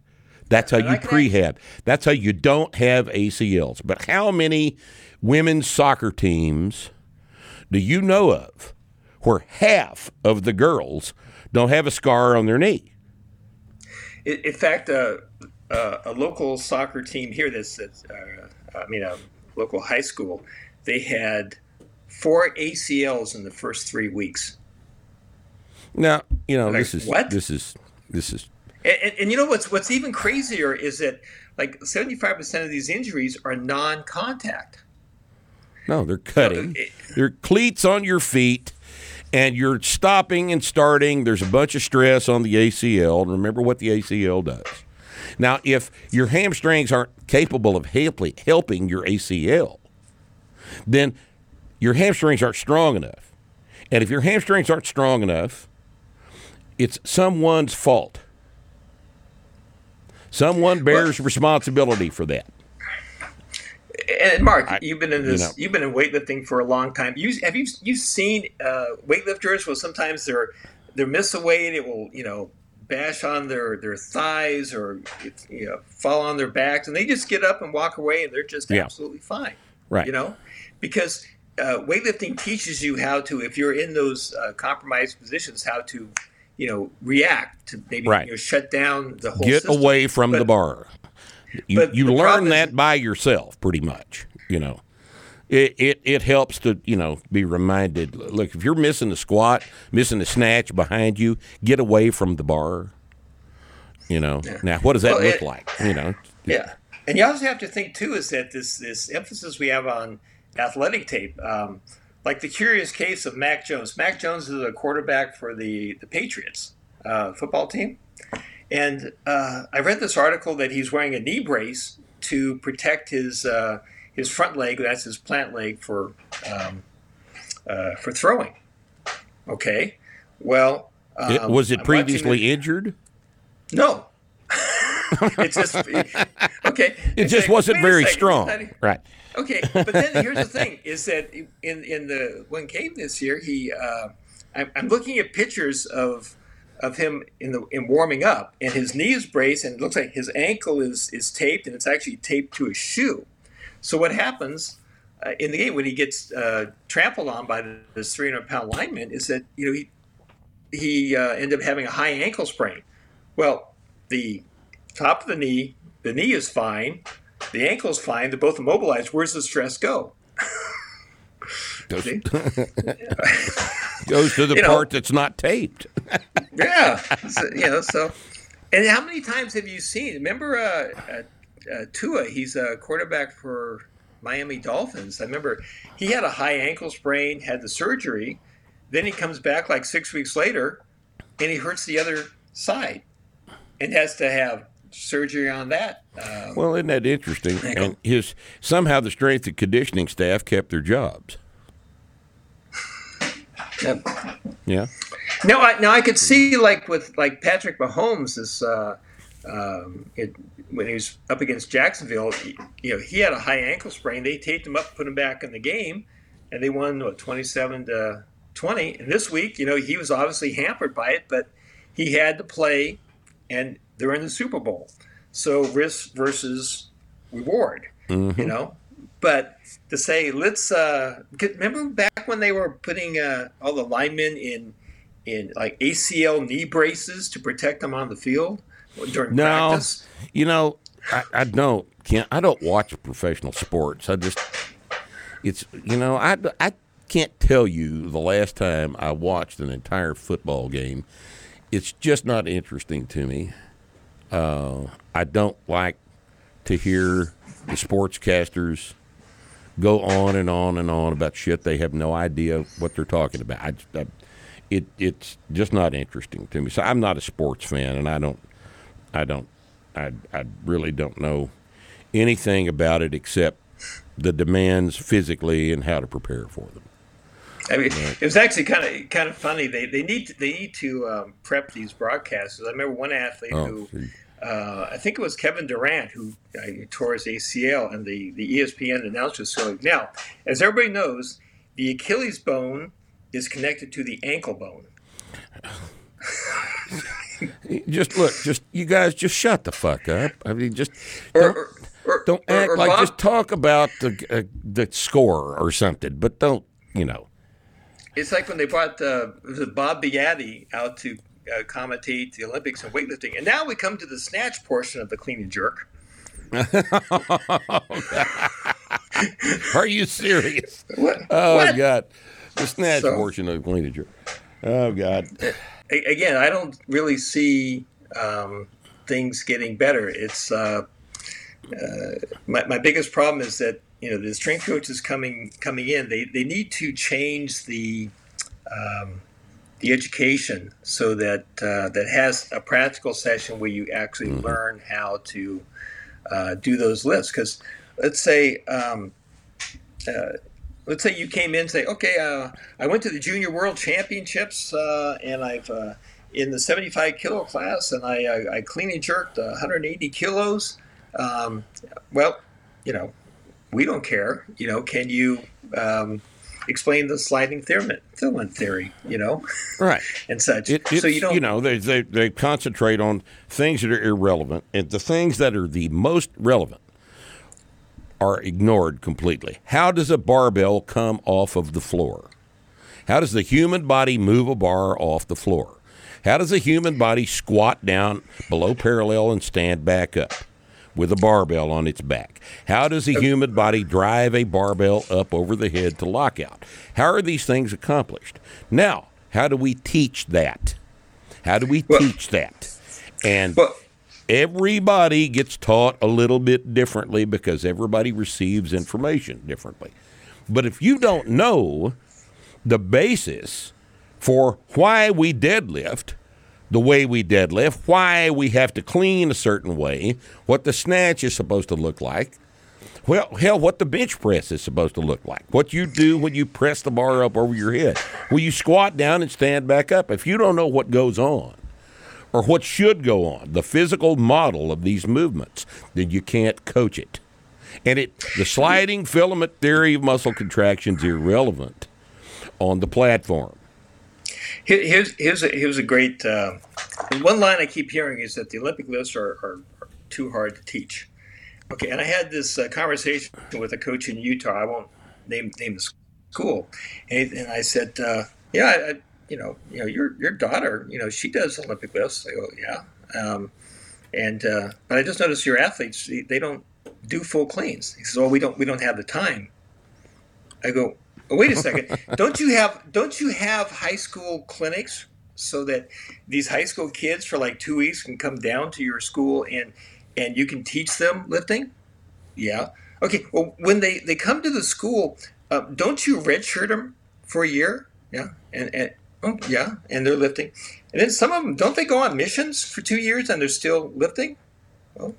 That's how you prehab. That's how you don't have ACLs. But how many women's soccer teams do you know of where half of the girls don't have a scar on their knee? In, in fact, uh, uh, a local soccer team here that's, that's uh, I mean, a local high school, they had four ACLs in the first three weeks. Now, you know, Like, this is what? this is this is And, and, and you know what's what's even crazier is that like seventy five percent of these injuries are non contact. No, they're cutting. it- they're cleats on your feet, and you're stopping and starting, there's a bunch of stress on the ACL. Remember what the ACL does. Now, if your hamstrings aren't capable of helping, helping your ACL, then your hamstrings aren't strong enough. And if your hamstrings aren't strong enough, it's someone's fault. Someone bears responsibility for that. And Mark, I- you've been in this. You have been in weightlifting for a long time. You have you you seen uh, weightlifters? Well, sometimes they're they're miss a weight. It will you know bash on their their thighs or it, you know fall on their backs, and they just get up and walk away, and they're just Yeah. absolutely fine. Right. You know, because uh, weightlifting teaches you how to, if you're in those uh, compromised positions, how to you know react to maybe Right. you know, shut down the whole Get system. away from the bar. You, but you learn problem is- that by yourself, pretty much. You know, it, it it helps to you know be reminded. Look, if you're missing the squat, missing the snatch behind you, get away from the bar. You know. Now, what does that Well, look it- like? You know. Yeah, and you also have to think too is that this this emphasis we have on athletic tape, um, like the curious case of Mac Jones. Mac Jones is a quarterback for the the Patriots uh, football team, and uh, I read this article that he's wearing a knee brace to protect his uh, his front leg. That's his plant leg for um, uh, for throwing. Okay, well, um, It- was it I'm previously injured? no. it's just okay. It It's just like, wasn't very strong. Right. Okay, but then here's the thing: is that in in the when came this year, he uh, I'm, looking at pictures of of him in the in warming up, and his knee is braced, and it looks like his ankle is is taped, and it's actually taped to his shoe. So what happens uh, in the game when he gets uh, trampled on by this 300 pound lineman is that you know he he uh, ended up having a high ankle sprain. Well, the top of the knee, the knee is fine, the ankle's fine. They're both immobilized. Where's the stress go? Goes, goes to the You know- part that's not taped. Yeah, so, you know. So, and how many times have you seen? Remember, uh, uh, uh, Tua? He's a quarterback for Miami Dolphins. I remember he had a high ankle sprain, had the surgery, then he comes back like six weeks later, and he hurts the other side, and has to have surgery on that. Uh, Well, isn't that interesting? And his somehow the strength and conditioning staff kept their jobs. Yeah. No, I, now I could see like with like Patrick Mahomes is uh, um, it, when he was up against Jacksonville, he- you know, he had a high ankle sprain. They taped him up, put him back in the game, and they won what twenty seven to twenty. And this week, you know, he was obviously hampered by it, but he had to play, and they're in the Super Bowl. So risk versus reward, you know. But to say let's uh, remember back when they were putting uh, all the linemen in in like ACL knee braces to protect them on the field during No, practice. you know, I, I don't can't I don't watch professional sports. I just it's you know I I can't tell you the last time I watched an entire football game. It's just not interesting to me. Uh, I don't like to hear the sportscasters go on and on and on about shit they have no idea what they're talking about. I, I, it it's just not interesting to me. So I'm not a sports fan, and I don't I don't I I really don't know anything about it except the demands physically and how to prepare for them. I mean, it was actually kind of kind of funny. They they need to, they need to um, prep these broadcasters. I remember one athlete Oh, who. Uh, I think it was Kevin Durant who uh, tore his ACL, and the, the ESPN announcer so now, as everybody knows, the Achilles bone is connected to the ankle bone. Just look, just you guys just shut the fuck up. I mean, just Or, don't, or, or, don't or- act like Bob- just talk about the uh, the score or something, but don't you know? It's like when they brought uh, was Bob Biatti out to uh, commentate the Olympics and weightlifting, and now we come to the snatch portion of the clean and jerk. Are you serious? What? Oh what? God, the snatch So- portion of the clean and jerk. Oh God, Again, I don't really see um, things getting better. It's uh, uh, my, my biggest problem is that you know the strength coaches coming coming in. They they need to change the um, the education so that uh, that has a practical session where you actually Mm-hmm. learn how to uh, do those lifts. Because let's say um, uh, let's say you came in and say, okay, uh, I went to the Junior World Championships uh, and I've uh, in the 75 kilo class and I, I, I clean and jerked 180 kilos. Um, well, you know, we don't care. You know, can you um, explain the sliding filament, filament theory? You know, Right. and such. It, so you don't. You know, they, they, they concentrate on things that are irrelevant, and the things that are the most relevant are ignored completely. How does a barbell come off of the floor? How does the human body move a bar off the floor? How does a human body squat down below parallel and stand back up with a barbell on its back? How does a human body drive a barbell up over the head to lockout? How are these things accomplished? Now, how do we teach that? How do we teach that? And everybody gets taught a little bit differently because everybody receives information differently. But if you don't know the basis for why we deadlift the way we deadlift, why we have to clean a certain way, what the snatch is supposed to look like, well, hell, what the bench press is supposed to look like, what you do when you press the bar up over your head, when you squat down and stand back up. If you don't know what goes on, or what should go on, the physical model of these movements, then you can't coach it. And it the sliding filament theory of muscle contraction is irrelevant on the platform. Here- Here's here's a, here's a great uh, one line I keep hearing is that the Olympic lifts are, are, are too hard to teach. Okay, and I had this uh, conversation with a coach in Utah. I won't name name the school, and, and I said, uh, "Yeah, I, I, you know, you know, your your daughter, you know, she does Olympic lifts." I go, "Yeah," um, and uh, but I just noticed your athletes they, they don't do full cleans. He says, "Well, we don't we don't have the time." I go, "Wait a second! don't you have don't you have high school clinics so that these high school kids for like two weeks can come down to your school and and you can teach them lifting?" Yeah. Okay. Well, when they they come to the school, uh, don't you redshirt them for a year? Yeah. And and oh yeah, and they're lifting, and then some of them don't they go on missions for two years and they're still lifting? Well,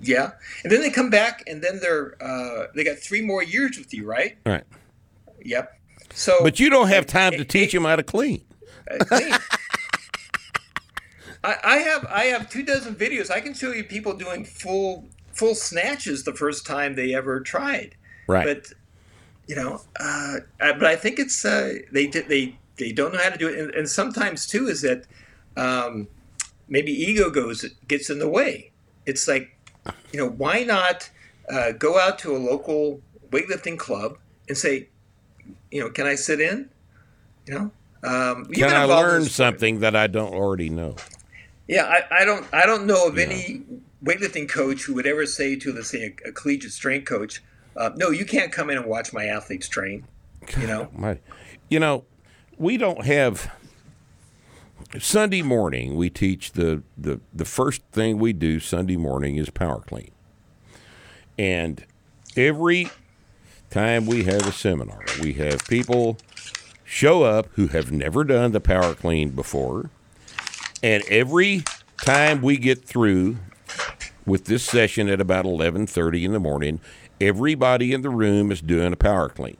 yeah. And then they come back and then they're uh, they got three more years with you, right? Right. Yep. So, But you don't have time to teach them how to clean. clean. I, I have I have two dozen videos. I can show you people doing full full snatches the first time they ever tried. Right. But you know, uh, uh, but I think it's uh, they they they don't know how to do it, and, and sometimes too is that um, maybe ego goes gets in the way. It's like you know why not uh, go out to a local weightlifting club and say, you know, can I sit in? You know, um, Can I learn something that I don't already know? Yeah, I, I don't I don't know of any weightlifting coach who would ever say to let's say a, a collegiate strength coach, uh, no, you can't come in and watch my athletes train. You know, My, you know, we don't have Sunday morning. We teach the, the the first thing we do Sunday morning is power clean, and every time we have a seminar, we have people show up who have never done the power clean before, and every time we get through with this session at about 11:30 in the morning, everybody in the room is doing a power clean.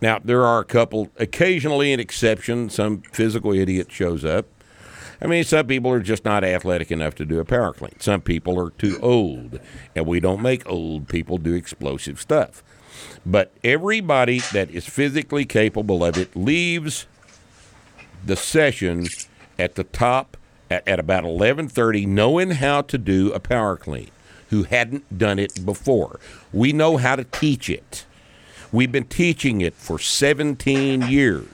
Now, there are a couple, occasionally an exception, some physical idiot shows up. I mean, some people are just not athletic enough to do a power clean. Some people are too old, and we don't make old people do explosive stuff. But everybody that is physically capable of it leaves the session at the top at, at about 11:30 knowing how to do a power clean who hadn't done it before. We know how to teach it. We've been teaching it for 17 years.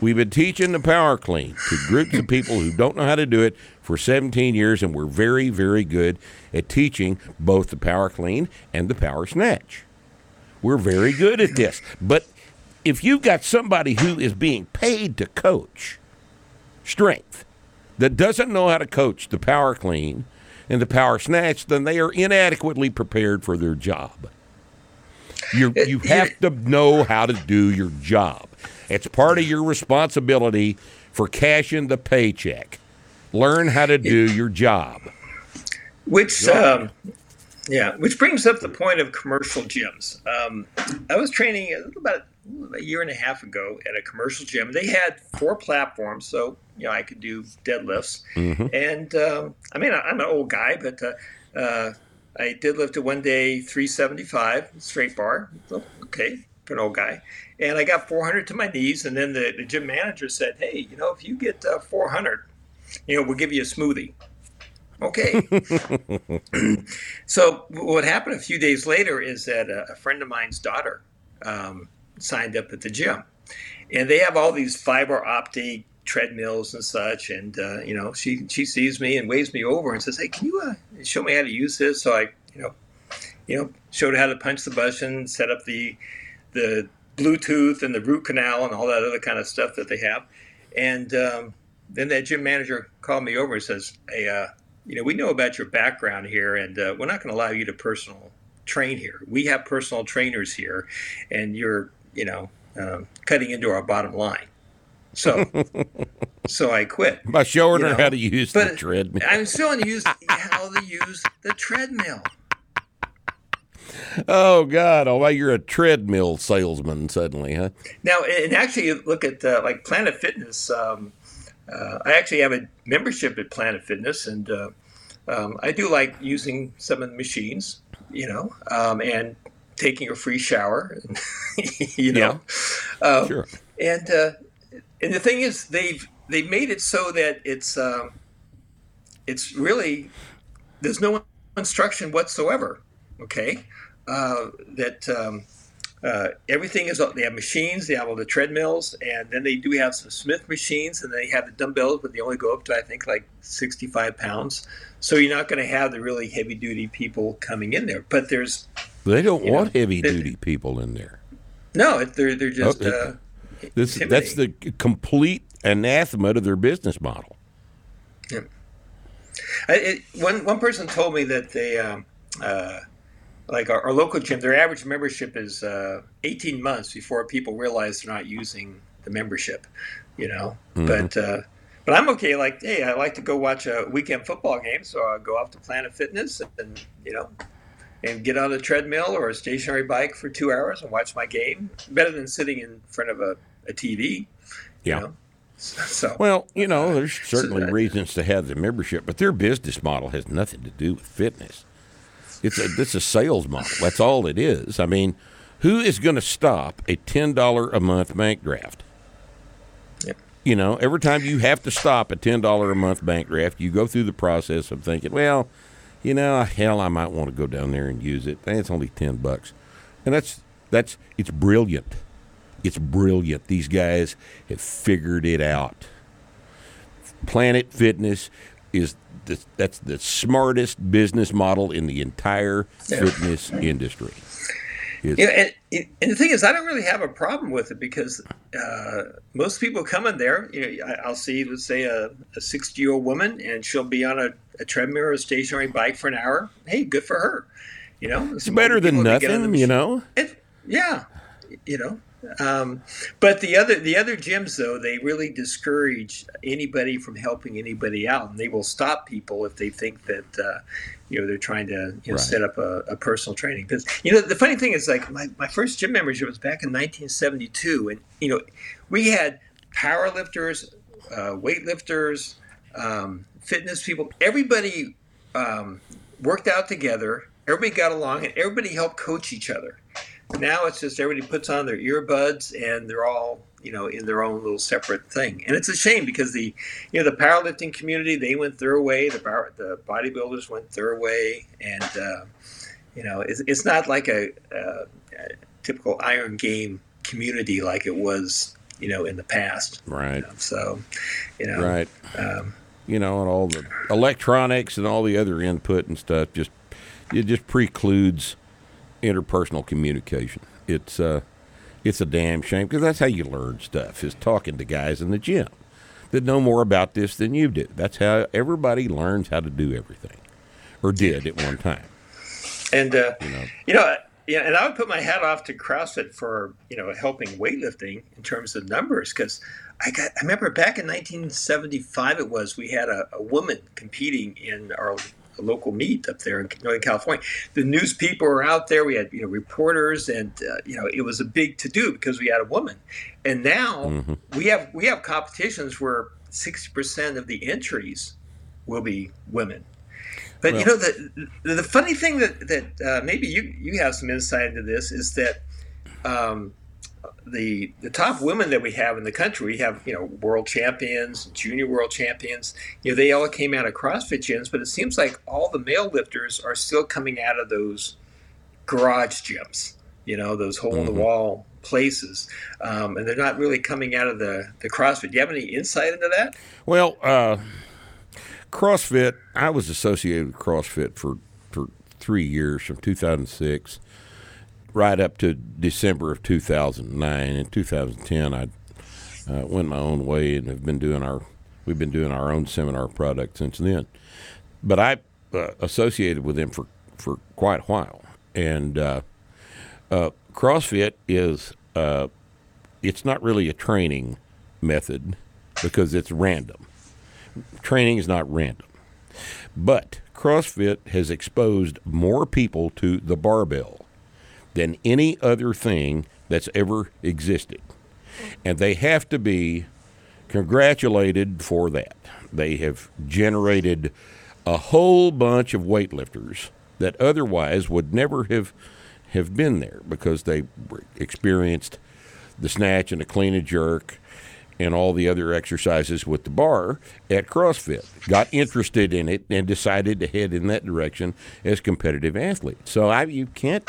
We've been teaching the power clean to groups of people who don't know how to do it for 17 years, and we're very, very good at teaching both the power clean and the power snatch. We're very good at this. But if you've got somebody who is being paid to coach strength that doesn't know how to coach the power clean and the power snatch, then they are inadequately prepared for their job. You eh, you have to know how to do your job. It's part of your responsibility for cashing the paycheck. Learn how to do your job. Which, um, yeah, which brings up the point of commercial gyms. Um, I was training about a year and a half ago at a commercial gym. They had four platforms, so you know I could do deadlifts. And um, I mean, I'm an old guy, but uh, uh, I deadlifted one day 375 straight bar. Okay, for an old guy. And I got 400 to my knees. And then the, the gym manager said, "Hey, you know, if you get uh, 400, you know, we'll give you a smoothie." Okay. so what happened a few days later is that a, a friend of mine's daughter um, signed up at the gym, and they have all these fiber optic treadmills and such. And uh, you know, she she sees me and waves me over and says, "Hey, can you uh, show me how to use this?" So I, you know, you know, showed her how to punch the button, set up the the Bluetooth and the root canal and all that other kind of stuff that they have. And um, then that gym manager called me over and says, "Hey, uh, you know, we know about your background here, and uh, we're not going to allow you to personal train here. We have personal trainers here, and you're, you know, um, cutting into our bottom line." So, so I quit. By showing her know, how to use the treadmill. I'm still you how to use the treadmill. Oh God! Oh, well, you're a treadmill salesman suddenly, huh? Now, and actually, you look at uh, like Planet Fitness. Um, uh, I actually have a membership at Planet Fitness, and uh, um, I do like using some of the machines, you know, um, and taking a free shower, you know. Um, Sure. And uh, and the thing is, they've they've made it so that it's um, it's really there's no instruction whatsoever. Okay, uh, that um, uh, everything is they have machines, they have all the treadmills, and then they do have some Smith machines, and they have the dumbbells, but they only go up to I think like 65 pounds. So you're not going to have the really heavy duty people coming in there. But there's They don't want know, heavy it- duty people in there. no, they're they're just. Oh, it- uh, This that's the complete anathema to their business model. I, it, one one person told me that they, um, uh, like our, our local gym, their average membership is uh, 18 months before people realize they're not using the membership, you know. But uh, but I'm okay. Like, hey, I like to go watch a weekend football game, so I go off to Planet Fitness and you know, and get on a treadmill or a stationary bike for two hours and watch my game. Better than sitting in front of a, a TV. Yeah. You know? So Well, you know, there's certainly that- reasons to have the membership, but their business model has nothing to do with fitness. It's a it's a sales model. That's all it is. I mean, who is going to stop a ten dollar a month bank draft? Yep. You know, every time you have to stop a ten dollar a month bank draft, you go through the process of thinking, well, you know, hell, I might want to go down there and use it. It's only ten bucks, and that's that's it's brilliant. It's brilliant. These guys have figured it out. Planet Fitness is the, that's the smartest business model in the entire Yeah. fitness industry. It's, know, and, and the thing is, I don't really have a problem with it because uh, most people come in there. You know, I- I'll see, let's say, a, a 60 year old woman, and she'll be on a, a treadmill or a stationary bike for an hour. Hey, good for her. You know, it's better than nothing, you know. It, yeah, you know. Um, but the other the other gyms though they really discourage anybody from helping anybody out, and they will stop people if they think that uh, you know they're trying to you know, Right. set up a, a personal training. Because you know the funny thing is like my, my first gym membership was back in 1972, and you know we had power lifters, uh, weightlifters, um, fitness people. Everybody um, worked out together. Everybody got along, and everybody helped coach each other. Now it's just everybody puts on their earbuds and they're all you know in their own little separate thing, and it's a shame because the you know the powerlifting community they went their way, the power, the bodybuilders went their way, and uh, you know it's, it's not like a, a, a typical iron game community like it was you know in the past. Right, So you know right. um, You know, and all the electronics and all the other input and stuff just it just precludes interpersonal communication. It's uh, it's a damn shame because that's how you learn stuff is talking to guys in the gym that know more about this than you do. That's how everybody learns how to do everything, or did at one time. And uh, You know. you know, yeah, and I would put my hat off to CrossFit for you know helping weightlifting in terms of numbers because I got I remember back in 1975 it was we had a, a woman competing in our local meet up there in Northern California. The news people were out there. We had you know reporters, and uh, you know it was a big to do because we had a woman. And now mm-hmm. we have we have competitions where 60 percent of the entries will be women. But well, you know the the funny thing that that uh, maybe you you have some insight into this is that um, the the top women that we have in the country, we have you know world champions, junior world champions. You know they all came out of CrossFit gyms, but it seems like all the male lifters are still coming out of those garage gyms. You know those hole in the mm-hmm. wall places, um, and they're not really coming out of the the CrossFit. Do you have any insight into that? Well. Uh CrossFit, I was associated with CrossFit for, for three years from 2006 right up to December of 2009. In 2010, I uh, went my own way and have been doing our we've been doing our own seminar product since then. But I uh, associated with them for for quite a while, and uh, uh CrossFit is uh, it's not really a training method because it's random training is not random. But CrossFit has exposed more people to the barbell than any other thing that's ever existed. And they have to be congratulated for that. They have generated a whole bunch of weightlifters that otherwise would never have have been there because they experienced the snatch and the clean and jerk and all the other exercises with the bar at CrossFit. Got interested in it and decided to head in that direction as competitive athletes. So I, you can't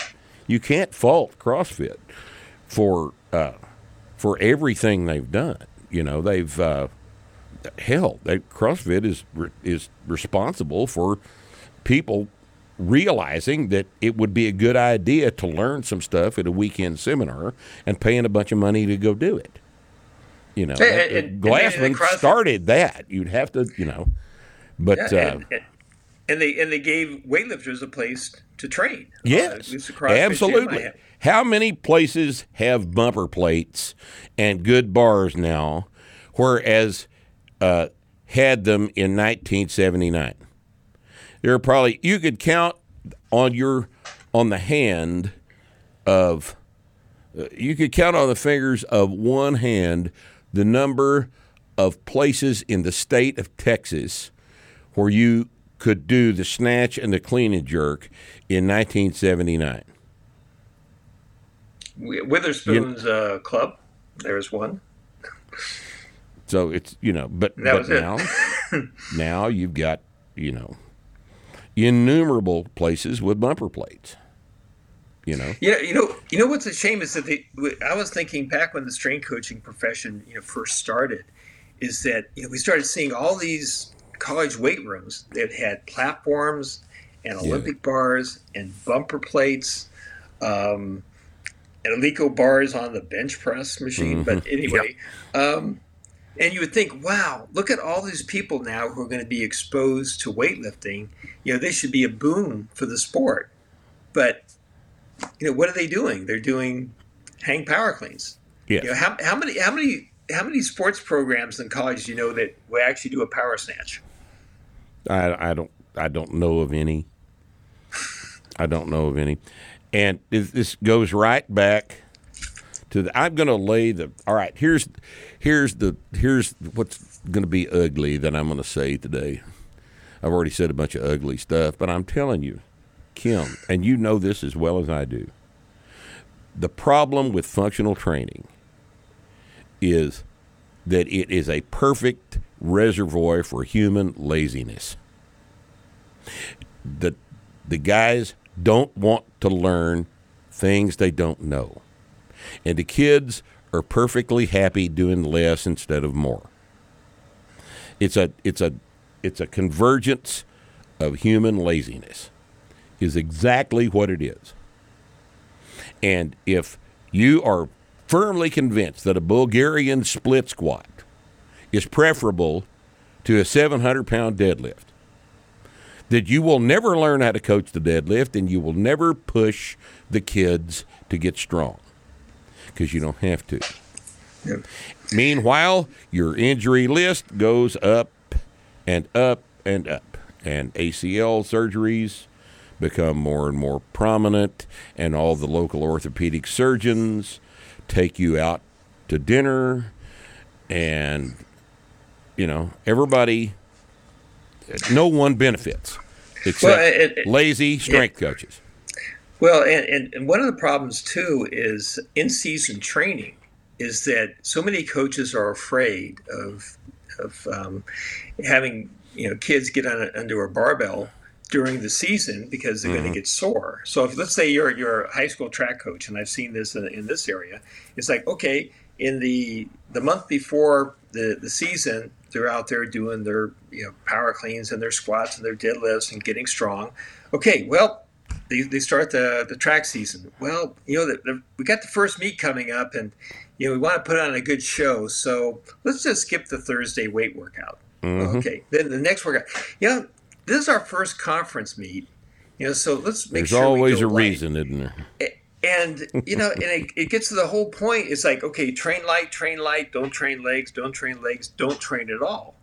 you can't fault CrossFit for uh, for everything they've done. You know they've uh, hell they, CrossFit is is responsible for people realizing that it would be a good idea to learn some stuff at a weekend seminar and paying a bunch of money to go do it. You know, and, and, Glassman and started that. You'd have to, you know, but yeah, uh, and, they and they gave weightlifters a place to train. Yes, uh, absolutely. How many places have bumper plates and good bars now, whereas uh, had them in 1979? There are probably you could count on your on the hand of uh, you could count on the fingers of one hand the number of places in the state of Texas where you could do the snatch and the clean and jerk in 1979? Witherspoon's you, uh, club. There's one. So it's you know, but but now now you've got you know innumerable places with bumper plates. You know. Know, you know, you know what's a shame is that they, I was thinking back when the strength coaching profession you know first started, is that you know we started seeing all these college weight rooms that had platforms and Olympic yeah. bars and bumper plates. Um, and Eleiko bars on the bench press machine. Mm-hmm. But anyway, um, and you would think, wow, look at all these people now who are going to be exposed to weightlifting. You know, they should be a boom for the sport. But you know, what are they doing? They're doing hang power cleans. Yeah. You know, how, how many how many how many sports programs in college do you know that will actually do a power snatch? I, I don't I don't know of any. I don't know of any, and this goes right back to the. I'm going to lay the. All right, here's here's the here's what's going to be ugly that I'm going to say today. I've already said a bunch of ugly stuff, but I'm telling you, Kim, and you know this as well as I do. The problem with functional training is that it is a perfect reservoir for human laziness. The, the guys don't want to learn things they don't know. And the kids are perfectly happy doing less instead of more. It's a it's a it's a convergence of human laziness is exactly what it is. And if you are firmly convinced that a Bulgarian split squat is preferable to a 700 pound deadlift, that you will never learn how to coach the deadlift and you will never push the kids to get strong because you don't have to. Yep. Meanwhile, your injury list goes up and up and up, and ACL surgeries become more and more prominent, and all the local orthopedic surgeons take you out to dinner, and you know everybody, no one benefits except Well, it- it- lazy strength coaches. Well, and, and, one of the problems too is in season training is that so many coaches are afraid of of um, having you know kids get on a, under a barbell during the season because they're going to get sore. So if let's say you're you're a high school track coach, and I've seen this in, in this area, it's like okay, in the the month before the the season, they're out there doing their you know power cleans and their squats and their deadlifts and getting strong. Okay, well they, they start the, the track season. Well, you know, the, the, we got the first meet coming up, and you know we want to put on a good show. So let's just skip the Thursday weight workout. Mm-hmm. Okay, then the next workout. You know, this is our first conference meet. You know, so let's make There's sure always a light. reason, isn't there? Eh, And you know, and it, it gets to the whole point. It's like, okay, train light, train light. Don't train legs. Don't train legs. Don't train at all.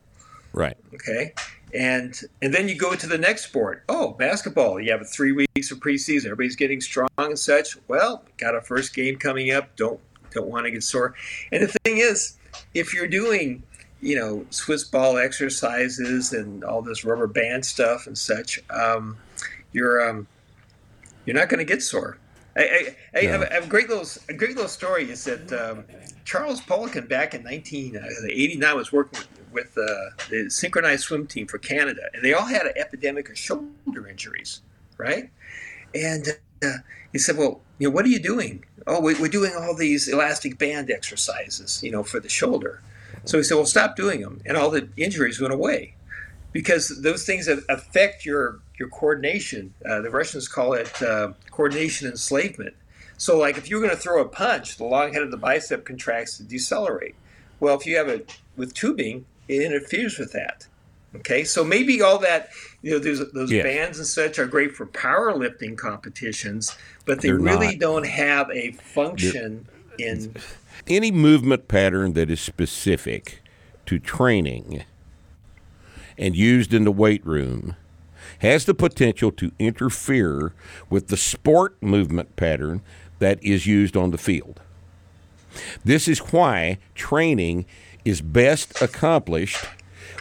Right. Okay. And and then you go to the next sport. Oh, basketball. You have three weeks of preseason. Everybody's getting strong and such. Well, got a first game coming up. Don't don't want to get sore. And the thing is, if you're doing, you know, Swiss ball exercises and all this rubber band stuff and such, um, you're um, you're not going to get sore. I, I, I, have, a- I have a great little a great little story. Is that um, Charles Poliquin back in 1989 was working with, with uh, the synchronized swim team for Canada, and they all had an epidemic of shoulder injuries, right? And uh, he said, "Well, you know, what are you doing? Oh, we, we're doing all these elastic band exercises, you know, for the shoulder." So he said, "Well, stop doing them," and all the injuries went away because those things affect your your coordination. Uh, the Russians call it uh, coordination enslavement. So, like if you're going to throw a punch, the long head of the bicep contracts to decelerate. Well, if you have it with tubing, it interferes with that. Okay, so maybe all that you know, those those Yes. bands and such are great for powerlifting competitions, but they They're really not. don't have a function in. any movement pattern that is specific to training and used in the weight room has the potential to interfere with the sport movement pattern that is used on the field. This is why training is best accomplished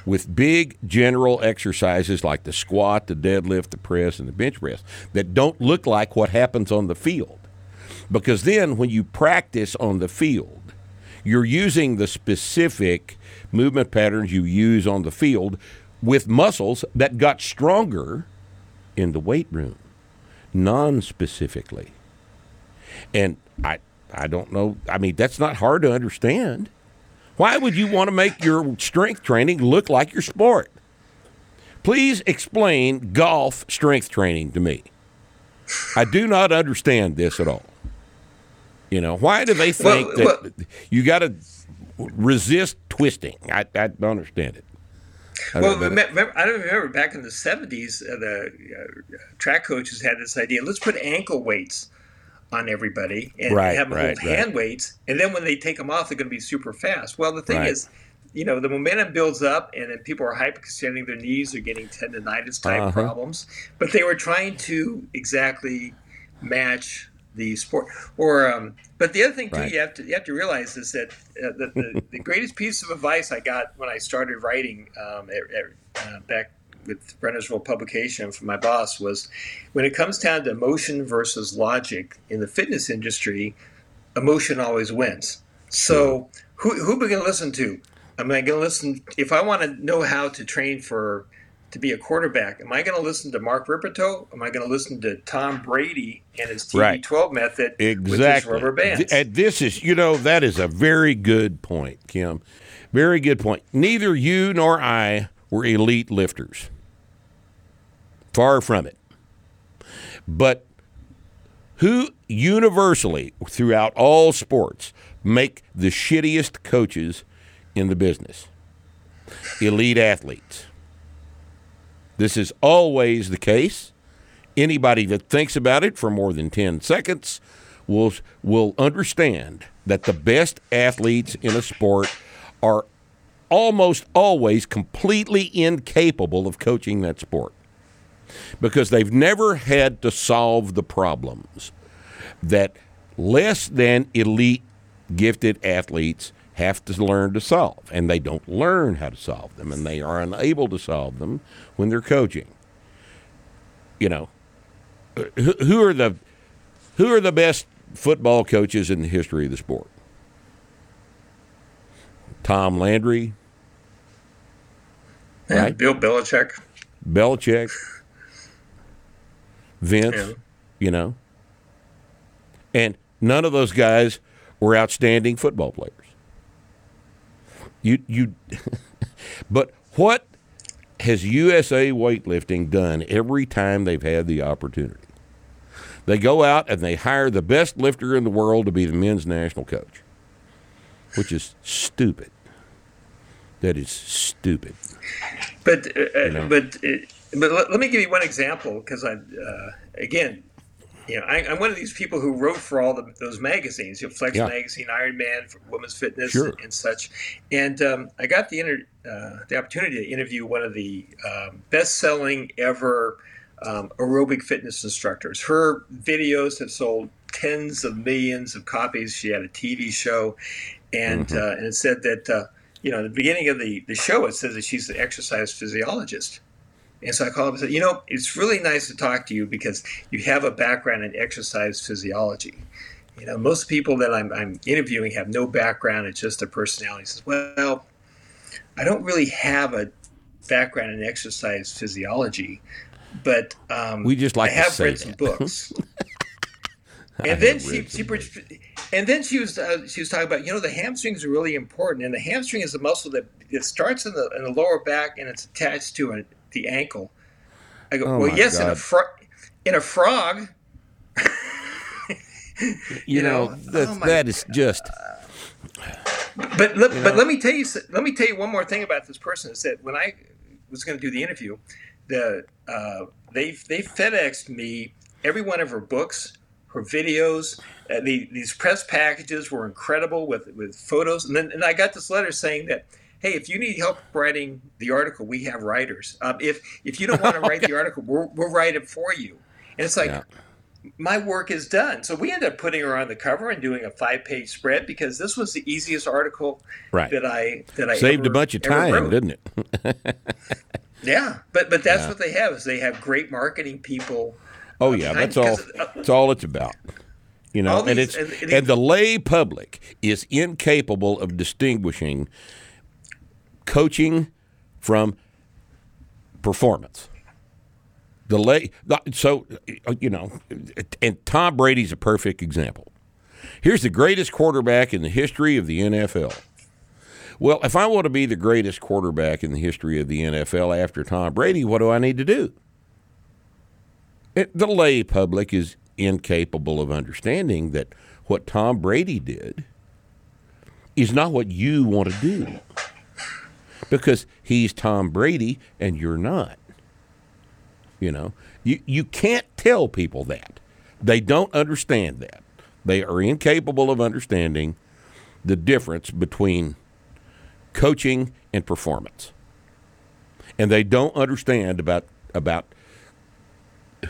with big general exercises like the squat, the deadlift, the press, and the bench press that don't look like what happens on the field. Because then when you practice on the field, you're using the specific movement patterns you use on the field with muscles that got stronger in the weight room, non specifically. And I, I don't know. I mean, that's not hard to understand. Why would you want to make your strength training look like your sport? Please explain golf strength training to me. I do not understand this at all. You know, why do they think Well, that you got to resist twisting? I, I don't understand it. I Well, don't know, but- remem- remember, I don't remember back in the '70s, uh, the uh, track coaches had this idea: let's put ankle weights on everybody and Right, have them right, hold right. hand weights, and then when they take them off, they're going to be super fast. Well, the thing Right. is, you know, the momentum builds up, and then people are hyperextending their knees, they're getting tendonitis type Uh-huh. problems. But they were trying to exactly match the sport. Or, um, but the other thing too, Right. you have to you have to realize is that uh, the, the, the greatest piece of advice I got when I started writing um, at, at, uh, back with Brennersville Publication from my boss was when it comes down to emotion versus logic in the fitness industry, emotion always wins. So who who am I going to listen to? Am I going to listen if I want to know how to train for to be a quarterback? Am I going to listen to Mark Rippetoe? Am I going to listen to Tom Brady and his Right. TB12 method with his Exactly. rubber bands? And this is, you know, that is a very good point, Kim. Very good point. Neither you nor I were elite lifters. Far from it. But who universally throughout all sports make the shittiest coaches in the business? Elite athletes. This is always the case. Anybody that thinks about it for more than 10 seconds will, will understand that the best athletes in a sport are almost always completely incapable of coaching that sport because they've never had to solve the problems that less than elite gifted athletes have to learn to solve and they don't learn how to solve them and they are unable to solve them when they're coaching you know who, are the who are the best football coaches in the history of the sport Tom Landry Yeah, Right. Bill Belichick. Belichick Vince Yeah. you know and none of those guys were outstanding football players you you but what has USA weightlifting done every time they've had the opportunity? They go out and they hire the best lifter in the world to be the men's national coach which is stupid. That is stupid. But uh, uh, know. but uh, but let, let me give you one example because I uh, again, you know, I, I'm one of these people who wrote for all the, those magazines, you know, Flex Yeah. magazine, Iron Man, for Women's Fitness, Sure. and, and such. And um, I got the inter, uh, the opportunity to interview one of the um, best-selling ever um, aerobic fitness instructors. Her videos have sold tens of millions of copies. She had a TV show, and Mm-hmm. uh, and it said that uh, you know, in the beginning of the, the show, it says that she's an exercise physiologist. And so I called up and said, you know, it's really nice to talk to you because you have a background in exercise physiology. You know, most people that I'm, I'm interviewing have no background, it's just their personality. He says, well, I don't really have a background in exercise physiology, but um, We just like I have read some that." books. And then she she, and then she was uh, she was talking about you know the hamstrings are really important and the hamstring is a muscle that it starts in the in the lower back and it's attached to a, the ankle. I go Oh well my yes in a God. fro- in a frog. you, you know, know, that, oh that is just But let, You but let me tell you let me tell you one more thing about this person. Is that when I was going to do the interview, the uh, they they FedExed me every one of her books, her videos. Uh, the, these press packages were incredible with with photos, and then and I got this letter saying that. Hey, if you need help writing the article, we have writers. Um, if if you don't want to write the article, we'll, we'll write it for you. And it's like, Yeah. my work is done. So we ended up putting her on the cover and doing a five page spread because this was the easiest article right. that I that I Saved ever- a bunch of time, didn't it? Yeah, but but that's Yeah. what they have is they have great marketing people. Oh uh, yeah, that's all. uh, That's all it's about. You know, All and it's and- and, and- the lay public is incapable of distinguishing coaching from performance. The so uh, you know, and Tom Brady's a perfect example. Here's the greatest quarterback in the history of the NFL. Well, if I want to be the greatest quarterback in the history of the NFL after Tom Brady, what do I need to do? It, the lay public is incapable of understanding that what Tom Brady did is not what you want to do because he's Tom Brady and you're not. You know, you, you can't tell people that. They don't understand that. They are incapable of understanding the difference between coaching and performance. And they don't understand about about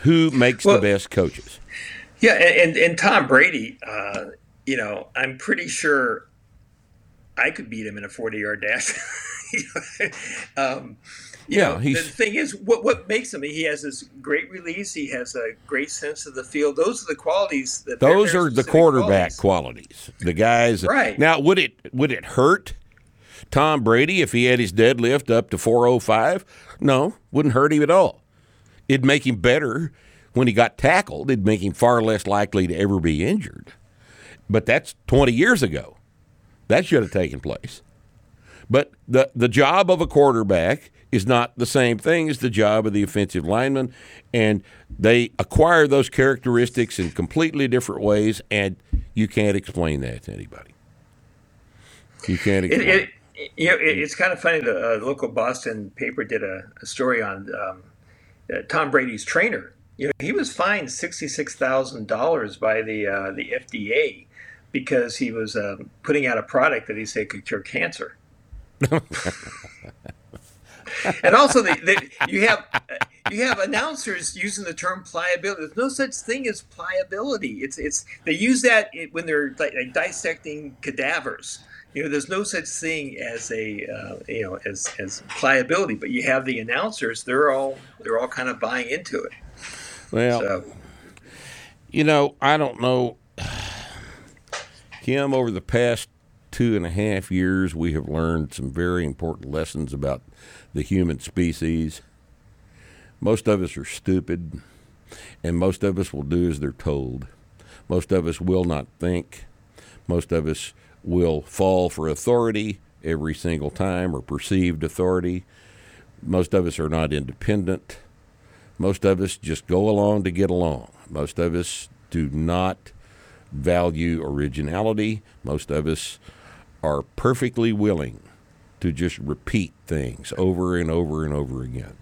who makes Well- the best coaches. Yeah, and and, and Tom Brady, uh, you know, I'm pretty sure I could beat him in a 40 yard dash. um, Yeah, know, he's- the thing is, what what makes him? He has this great release. He has a great sense of the field. Those are the qualities that Those are the quarterback qualities. qualities. The guys. Right. Now, would it would it hurt Tom Brady if he had his deadlift up to 405? No, wouldn't hurt him at all. It'd make him better when he got tackled. It'd make him far less likely to ever be injured. But that's 20 years ago. That should have taken place. But the the job of a quarterback is not the same thing as the job of the offensive lineman, and they acquire those characteristics in completely different ways, and you can't explain that to anybody. You can't It, it, you know, it, it's kind of funny. The uh, local Boston paper did a, a story on um, uh, Tom Brady's trainer. You know, he was fined sixty six thousand dollars by the uh, the FDA because he was uh, putting out a product that he said could cure cancer. and also, the, the, you have you have announcers using the term pliability. There's no such thing as pliability. It's it's they use that when they're like, like dissecting cadavers. You know, there's no such thing as a uh, you know as as pliability. But you have the announcers; they're all they're all kind of buying into it. Well, so. you know, I don't know. Kim, over the past two and a half years, we have learned some very important lessons about the human species. Most of us are stupid, and most of us will do as they're told. Most of us will not think. Most of us will fall for authority every single time or perceived authority. Most of us are not independent. Most of us just go along to get along. Most of us do not value originality. Most of us are perfectly willing to just repeat things over and over and over again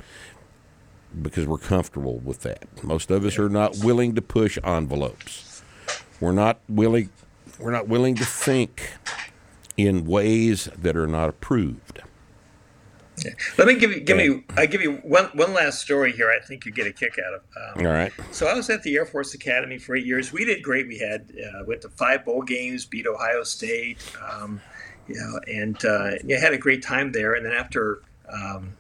because we're comfortable with that. Most of us are not willing to push envelopes. We're not willing we're not willing to think in ways that are not approved. Yeah. Let me give you give me I give you one one last story here. I think you get a kick out of. Um, All right. So I was at the Air Force Academy for eight years. We did great. We had uh, went to five bowl games, beat Ohio State. Um, you know, and uh, yeah, had a great time there. And then after, um,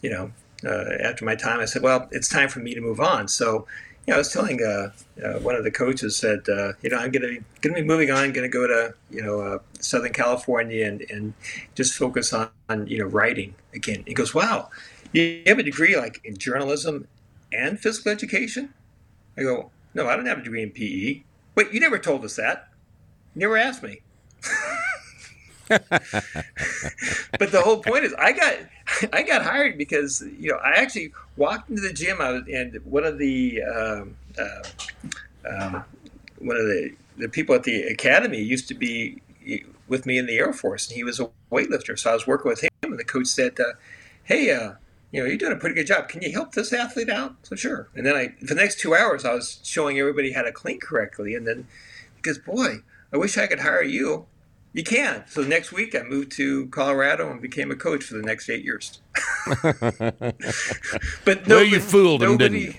you know, uh, after my time, I said, well, it's time for me to move on. So, know, I was telling uh, uh one of the coaches said, uh, you know, I'm going to going to be moving on, going to go to you know uh, Southern California and, and just focus on, on you know writing again. He goes, wow, you have a degree like in journalism and physical education? I go, no, I don't have a degree in PE. Wait, you never told us that. You never asked me. but the whole point is, I got I got hired because you know I actually walked into the gym was, and one of the um, uh, um, one of the the people at the academy used to be with me in the Air Force, and he was a weightlifter. So I was working with him, and the coach said, uh, "Hey, uh, you know, you're doing a pretty good job. Can you help this athlete out?" So sure. And then I, for the next two hours, I was showing everybody how to clean correctly, and then because boy, I wish I could hire you you can. So next week, I moved to Colorado and became a coach for the next eight years. but no, well, you fooled nobody, him,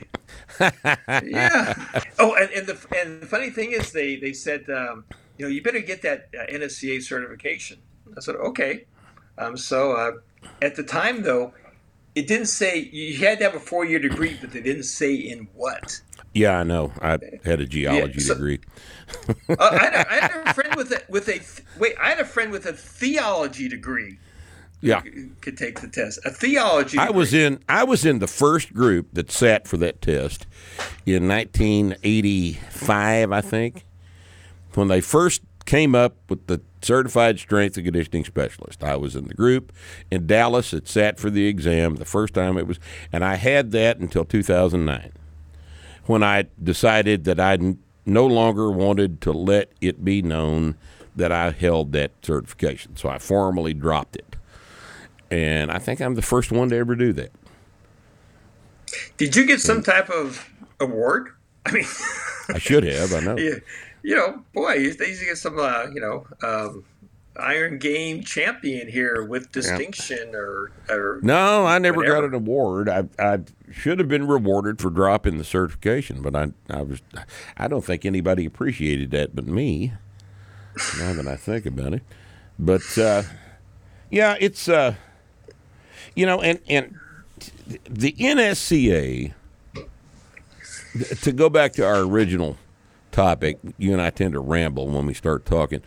didn't you? yeah. Oh, and, and the and the funny thing is, they they said, um, you know, you better get that uh, NSCA certification. I said, okay. Um, so uh, at the time, though, it didn't say you had to have a four year degree, but they didn't say in what. Yeah, I know. I had a geology yeah, so, degree. Uh, I, had a, I, had a friend with a with a wait. I had a friend with a theology degree. Yeah, could take the test. A theology. I was in. I was in the first group that sat for that test in 1985, I think, when they first came up with the certified strength and conditioning specialist. I was in the group in Dallas that sat for the exam the first time it was, and I had that until 2009 when I decided that I no longer wanted to let it be known that I held that certification. So I formally dropped it. And I think I'm the first one to ever do that. Did you get some type of award? I mean, I should have. I know. You, you know, boy, you used to get some, uh, you know, um, Iron Game champion here with distinction yeah. or, or no, I never whatever. got an award. I I should have been rewarded for dropping the certification, but I I was I don't think anybody appreciated that but me. now that I think about it, but uh, yeah, it's uh, you know, and and the NSCA. To go back to our original topic, you and I tend to ramble when we start talking.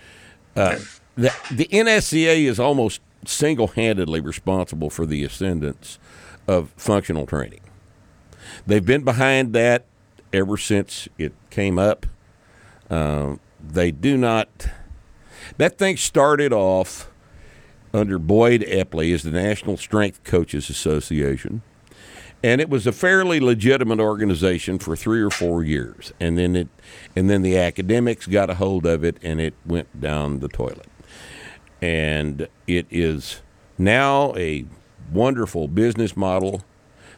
Uh, the, the NSCA is almost single handedly responsible for the ascendance of functional training. They've been behind that ever since it came up. Um, they do not. That thing started off under Boyd Epley as the National Strength Coaches Association. And it was a fairly legitimate organization for three or four years, and then it, and then the academics got a hold of it, and it went down the toilet and it is now a wonderful business model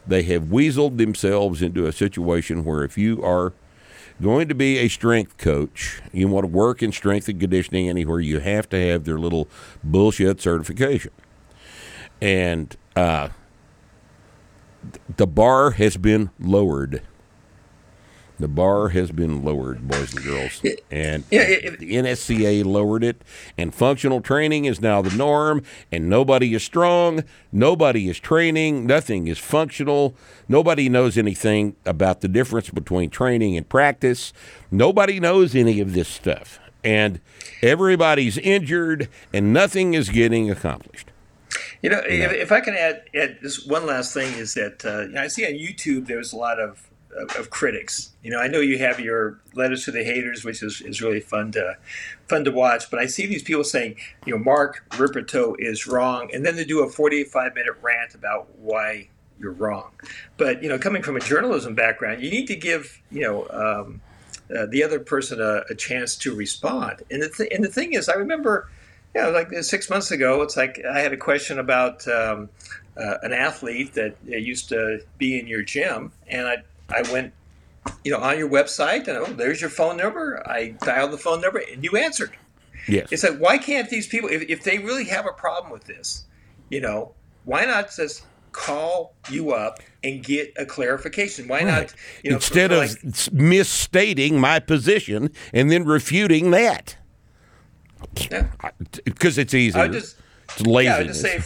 they have weaseled themselves into a situation where if you are going to be a strength coach, you want to work in strength and conditioning anywhere, you have to have their little bullshit certification. And uh, the bar has been lowered. The bar has been lowered, boys and girls, and the NSCA lowered it. And functional training is now the norm. And nobody is strong. Nobody is training. Nothing is functional. Nobody knows anything about the difference between training and practice. Nobody knows any of this stuff. And everybody's injured, and nothing is getting accomplished. You know, if, if I can add, add this one last thing is that uh, you know, I see on YouTube there's a lot of, of, of critics. You know, I know you have your letters to the haters, which is, is really fun to fun to watch. But I see these people saying, you know, Mark Rippetoe is wrong, and then they do a 45 minute rant about why you're wrong. But you know, coming from a journalism background, you need to give you know. Um, uh, the other person a, a chance to respond, and the th- and the thing is, I remember yeah, like uh, six months ago, it's like I had a question about um, uh, an athlete that uh, used to be in your gym, and I I went, you know, on your website, and oh, there's your phone number. I dialed the phone number, and you answered. Yes. It's like why can't these people, if, if they really have a problem with this, you know, why not just call you up and get a clarification? Why not, you know, Instead for of like- s- misstating my position and then refuting that. Yeah. Because it's easier. I just it's Yeah, I just say,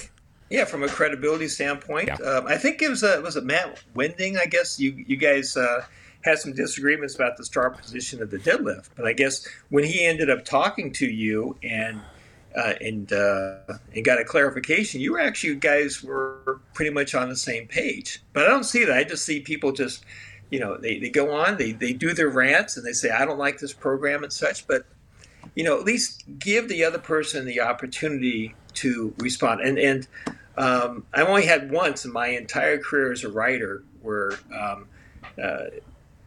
yeah, from a credibility standpoint, Yeah. um, I think it was uh, was it Matt Wenning. I guess you you guys uh, had some disagreements about the start position of the deadlift, but I guess when he ended up talking to you and uh, and uh, and got a clarification, you were actually you guys were pretty much on the same page. But I don't see that. I just see people just. You know, they, they go on, they, they do their rants, and they say, I don't like this program and such. But you know, at least give the other person the opportunity to respond. And and um, I only had once in my entire career as a writer where um, uh,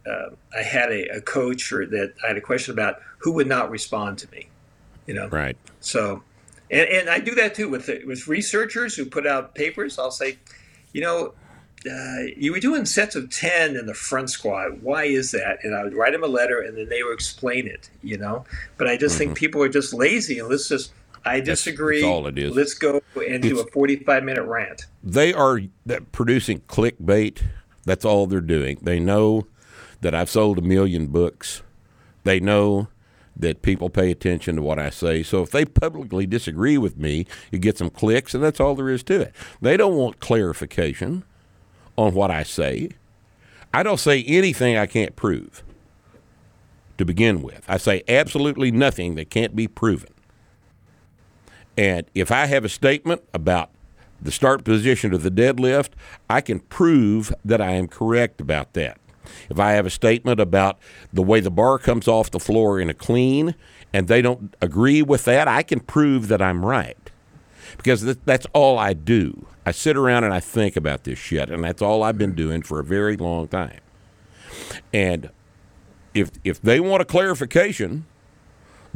uh, I had a, a coach or that I had a question about who would not respond to me. You know, right. so and, and I do that too with with researchers who put out papers. I'll say, you know. Uh, you were doing sets of 10 in the front squat. Why is that? And I would write them a letter and then they would explain it, you know? But I just think people are just lazy and let's just, I disagree. Mm-hmm. that's all it is. Let's go and do a 45 minute rant. They are producing clickbait. That's all they're doing. They know that I've sold a million books. They know that people pay attention to what I say. So if they publicly disagree with me, you get some clicks, and that's all there is to it. They don't want clarification on what I say. I don't say anything I can't prove to begin with. I say absolutely nothing that can't be proven. And if I have a statement about the start position of the deadlift, I can prove that I am correct about that. If I have a statement about the way the bar comes off the floor in a clean and they don't agree with that, I can prove that I'm right. Because th- that's all I do. I sit around and I think about this shit, and that's all I've been doing for a very long time. And if if they want a clarification,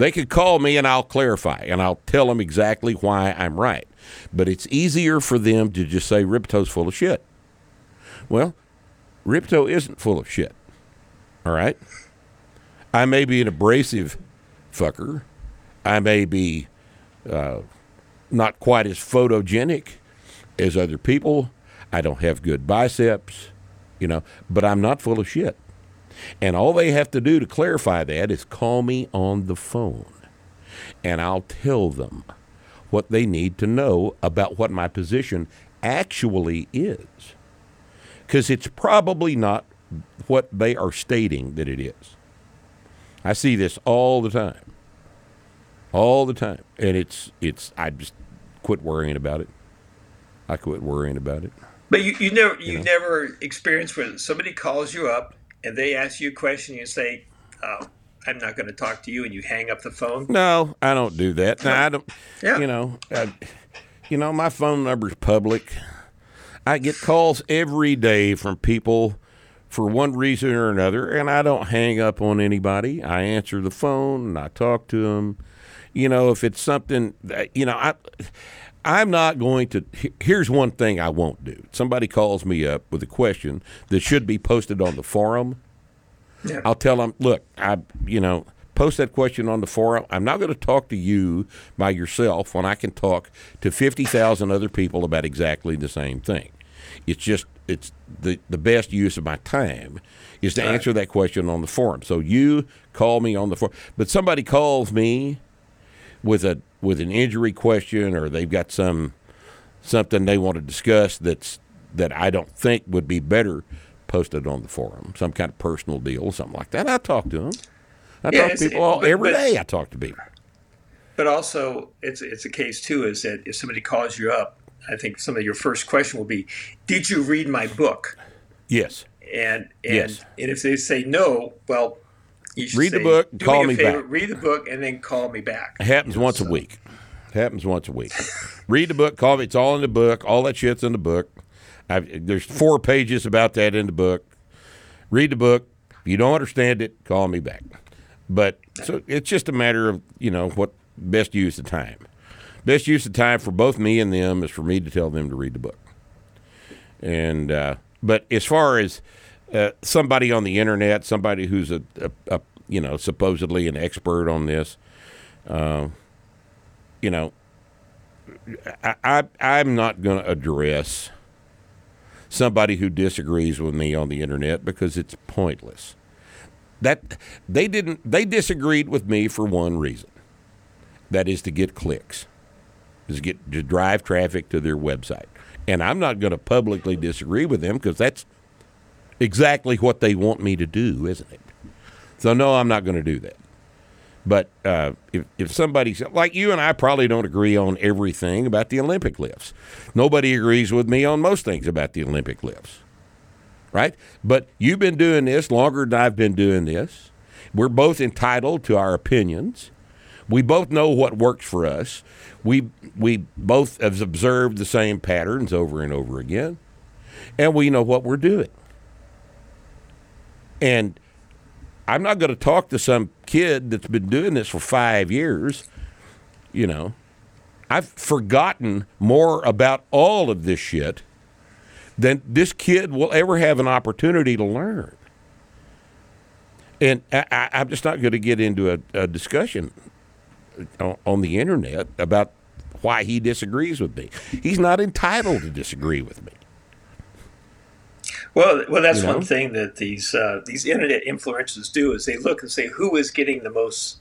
they could call me and I'll clarify and I'll tell them exactly why I'm right. But it's easier for them to just say Rippetoe's full of shit. Well, Ripto isn't full of shit. All right? I may be an abrasive fucker. I may be uh, not quite as photogenic as other people. I don't have good biceps, you know, but I'm not full of shit. And all they have to do to clarify that is call me on the phone. And I'll tell them what they need to know about what my position actually is. Because it's probably not what they are stating that it is. I see this all the time. All the time. And it's, it's, I just quit worrying about it. I quit worrying about it. But you, you never you never experience when somebody calls you up and they ask you a question, you say, oh, I'm not going to talk to you, and you hang up the phone. No, I don't do that. No, I don't. Yeah. You know, I, you know, my phone number's public. I get calls every day from people for one reason or another, and I don't hang up on anybody. I answer the phone and I talk to them. You know, if it's something that you know, I I'm not going to. Here's one thing I won't do. Somebody calls me up with a question that should be posted on the forum. Yeah. I'll tell them, look, I, you know, post that question on the forum. I'm not going to talk to you by yourself when I can talk to 50,000 other people about exactly the same thing. It's just, it's the, the best use of my time is to Right. answer that question on the forum. So you call me on the forum. But somebody calls me with a with an injury question or they've got some something they want to discuss that's that I don't think would be better posted on the forum, some kind of personal deal, something like that. I talk to them. I Yeah, talk to people all, but- every but- day. I talk to people. But also, it's it's a case too is that if somebody calls you up, I think some of your first question will be, "Did you read my book?" Yes. And and Yes. and if they say no, well, you Read the say, book, "Do call me favor, back." Read the book and then call me back. It happens once a week. It happens once a week. Read the book. Call me. It's all in the book. All that shit's in the book. I've, there's four pages about that in the book. Read the book. If you don't understand it, call me back. But so it's just a matter of you know what best use of time. Best use of time for both me and them is for me to tell them to read the book. And uh, but as far as uh, somebody on the internet, somebody who's a, a, a you know supposedly an expert on this, uh, you know, I, I I'm not going to address somebody who disagrees with me on the internet because it's pointless. That they didn't they disagreed with me for one reason. That is to get clicks. Is to get to drive traffic to their website. And I'm not going to publicly disagree with them because that's exactly what they want me to do, isn't it? So no, I'm not going to do that. But uh, if if somebody's like you and I probably don't agree on everything about the Olympic lifts. Nobody agrees with me on most things about the Olympic lifts, right? But you've been doing this longer than I've been doing this. We're both entitled to our opinions. We both know what works for us. We we both have observed the same patterns over and over again, and we know what we're doing. And I'm not going to talk to some kid that's been doing this for five years. You know, I've forgotten more about all of this shit than this kid will ever have an opportunity to learn. And I, I'm just not going to get into a, a discussion on, on the internet about why he disagrees with me. He's not entitled to disagree with me. Well, well, that's You know? one thing that these uh, these internet influencers do is they look and say who is getting the most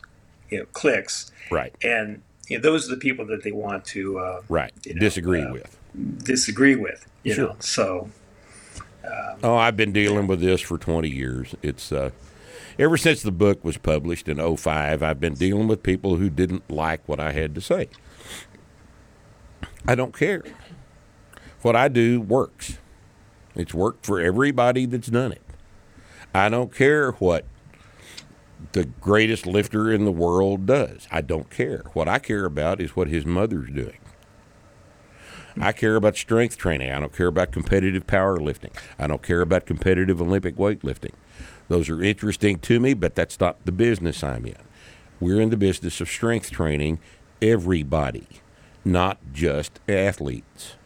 you know clicks, Right. and you know, those are the people that they want to uh, Right. you know, disagree uh, with. disagree with. You Sure. know, so Oh, I've been dealing with this for 20 years. It's uh, ever since the book was published in 05, I've been dealing with people who didn't like what I had to say. I don't care. What I do works. It's worked for everybody that's done it. I don't care what the greatest lifter in the world does. I don't care. What I care about is what his mother's doing. I care about strength training. I don't care about competitive powerlifting. I don't care about competitive Olympic weightlifting. Those are interesting to me, but that's not the business I'm in. We're in the business of strength training everybody, not just athletes.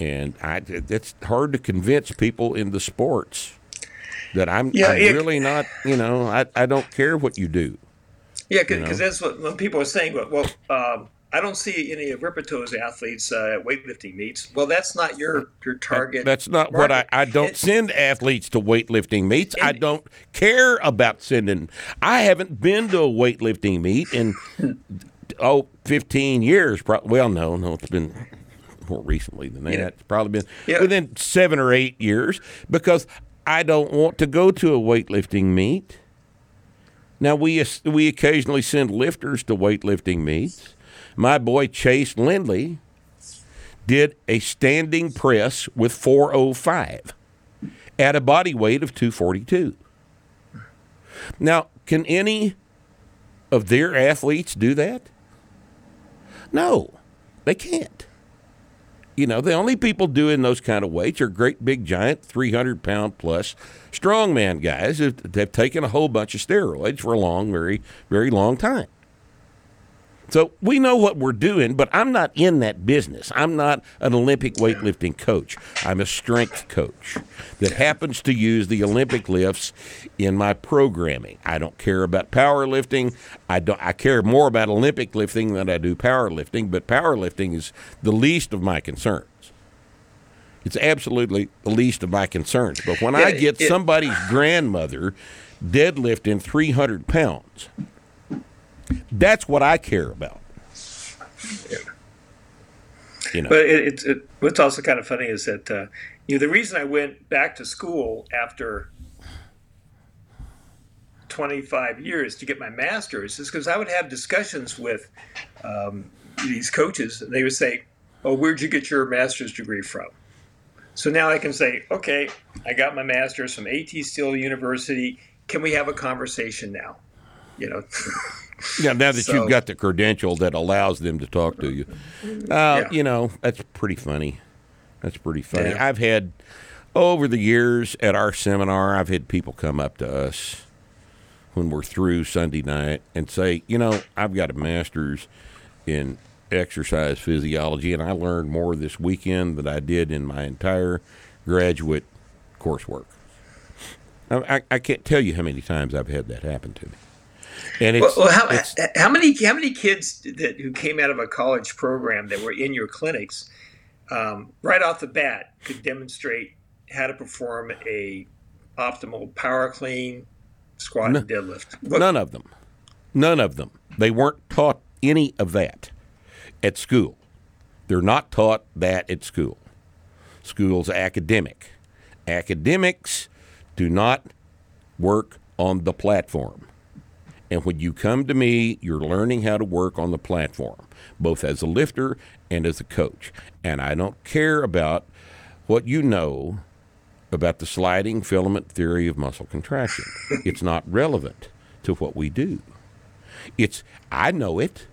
And I, it's hard to convince people in the sports that I'm, Yeah, I'm it- really not, you know, I, I don't care what you do. yeah, because know? that's what when people are saying. Well, well um, I don't see any of Rippetoe's athletes uh, at weightlifting meets. Well, that's not your your target. That's not what I. I don't send athletes to weightlifting meets. I don't care about sending. I haven't been to a weightlifting meet in oh 15 years. Well, no, no, it's been more recently than that. Yeah. It's probably been Yeah. within seven or eight years because I don't want to go to a weightlifting meet. Now we we occasionally send lifters to weightlifting meets. My boy Chase Lindley did a standing press with 405 at a body weight of 242. Now, can any of their athletes do that? No, they can't. You know, the only people doing those kind of weights are great big giant 300 pound plus strongman guys that have taken a whole bunch of steroids for a long, very, very long time. So we know what we're doing, but I'm not in that business. I'm not an Olympic weightlifting coach. I'm a strength coach that happens to use the Olympic lifts in my programming. I don't care about powerlifting. I don't I care more about Olympic lifting than I do powerlifting, but powerlifting is the least of my concerns. It's absolutely the least of my concerns. But when I get somebody's grandmother deadlifting 300 pounds, that's what I care about. You know, But it, it, it, what's also kind of funny is that uh, you know the reason I went back to school after 25 years to get my master's is because I would have discussions with um, these coaches, and they would say, "Oh, where'd you get your master's degree from?" So now I can say, "Okay, I got my master's from AT Still University. Can we have a conversation now?" You know. yeah, now that so- you've got the credential that allows them to talk to you, uh, Yeah. you know, that's pretty funny. That's pretty funny. Yeah. I've had over the years at our seminar, I've had people come up to us when we're through Sunday night and say, you know, I've got a master's in exercise physiology, and I learned more this weekend than I did in my entire graduate coursework. I, I, I can't tell you how many times I've had that happen to me. And it's, well how, it's how many how many kids that who came out of a college program that were in your clinics um, right off the bat could demonstrate how to perform a optimal power clean, squat, and deadlift? What- None of them. None of them. They weren't taught any of that at school. They're not taught that at school. School's academic. Academics do not work on the platform. And when you come to me, you're learning how to work on the platform, both as a lifter and as a coach. And I don't care about what you know about the sliding filament theory of muscle contraction. it's not relevant to what we do. It's I know it.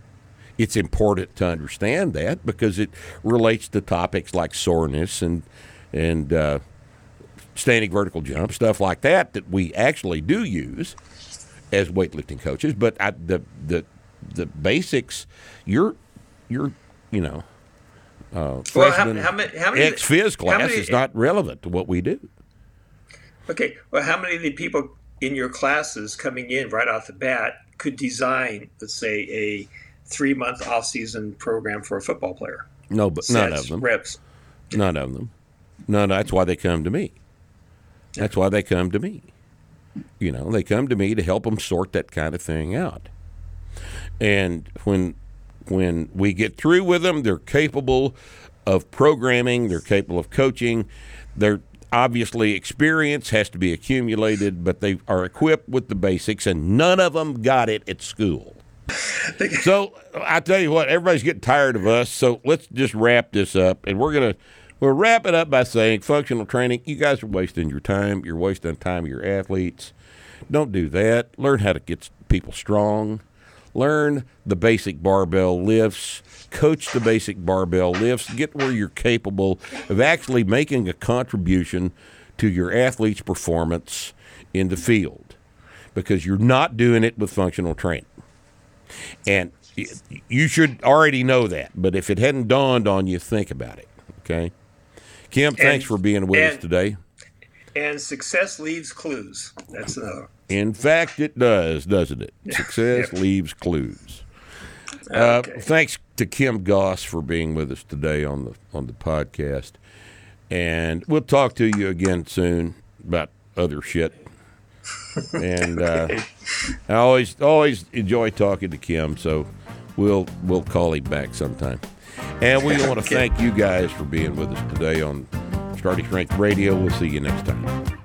It's important to understand that because it relates to topics like soreness and and uh, standing vertical jump stuff like that that we actually do use as weightlifting coaches. But I, the the the basics, you're you're you know. Uh, Well, how- how many- how many- ex phys class many- is not relevant to what we do. Okay, well, how many of the people in your classes coming in right off the bat could design, let's say, a three month off season program for a football player? No, but none of them. reps. None of them. None. That's why they come to me. That's why they come to me. You know, they come to me to help them sort that kind of thing out. And when when we get through with them, they're capable of programming. They're capable of coaching. They're obviously experience has to be accumulated, but they are equipped with the basics, and none of them got it at school. So I tell you what, everybody's getting tired of us. So let's just wrap this up, and we're gonna we'll wrap it up by saying functional training. You guys are wasting your time. You're wasting time of your athletes. Don't do that. Learn how to get people strong. Learn the basic barbell lifts. Coach the basic barbell lifts. Get where you're capable of actually making a contribution to your athlete's performance in the field because you're not doing it with functional training. And you should already know that. But if it hadn't dawned on you, think about it. Okay. Kim, thanks for being with us today. And success leaves clues. That's another. In fact, it does, doesn't it? Success leaves clues. Uh, Okay. thanks to Kim Goss for being with us today on the on the podcast, and we'll talk to you again soon about other shit. And uh, I always always enjoy talking to Kim, so we'll we'll call him back sometime. And we want to thank you guys for being with us today on Starting Strength Radio. We'll see you next time.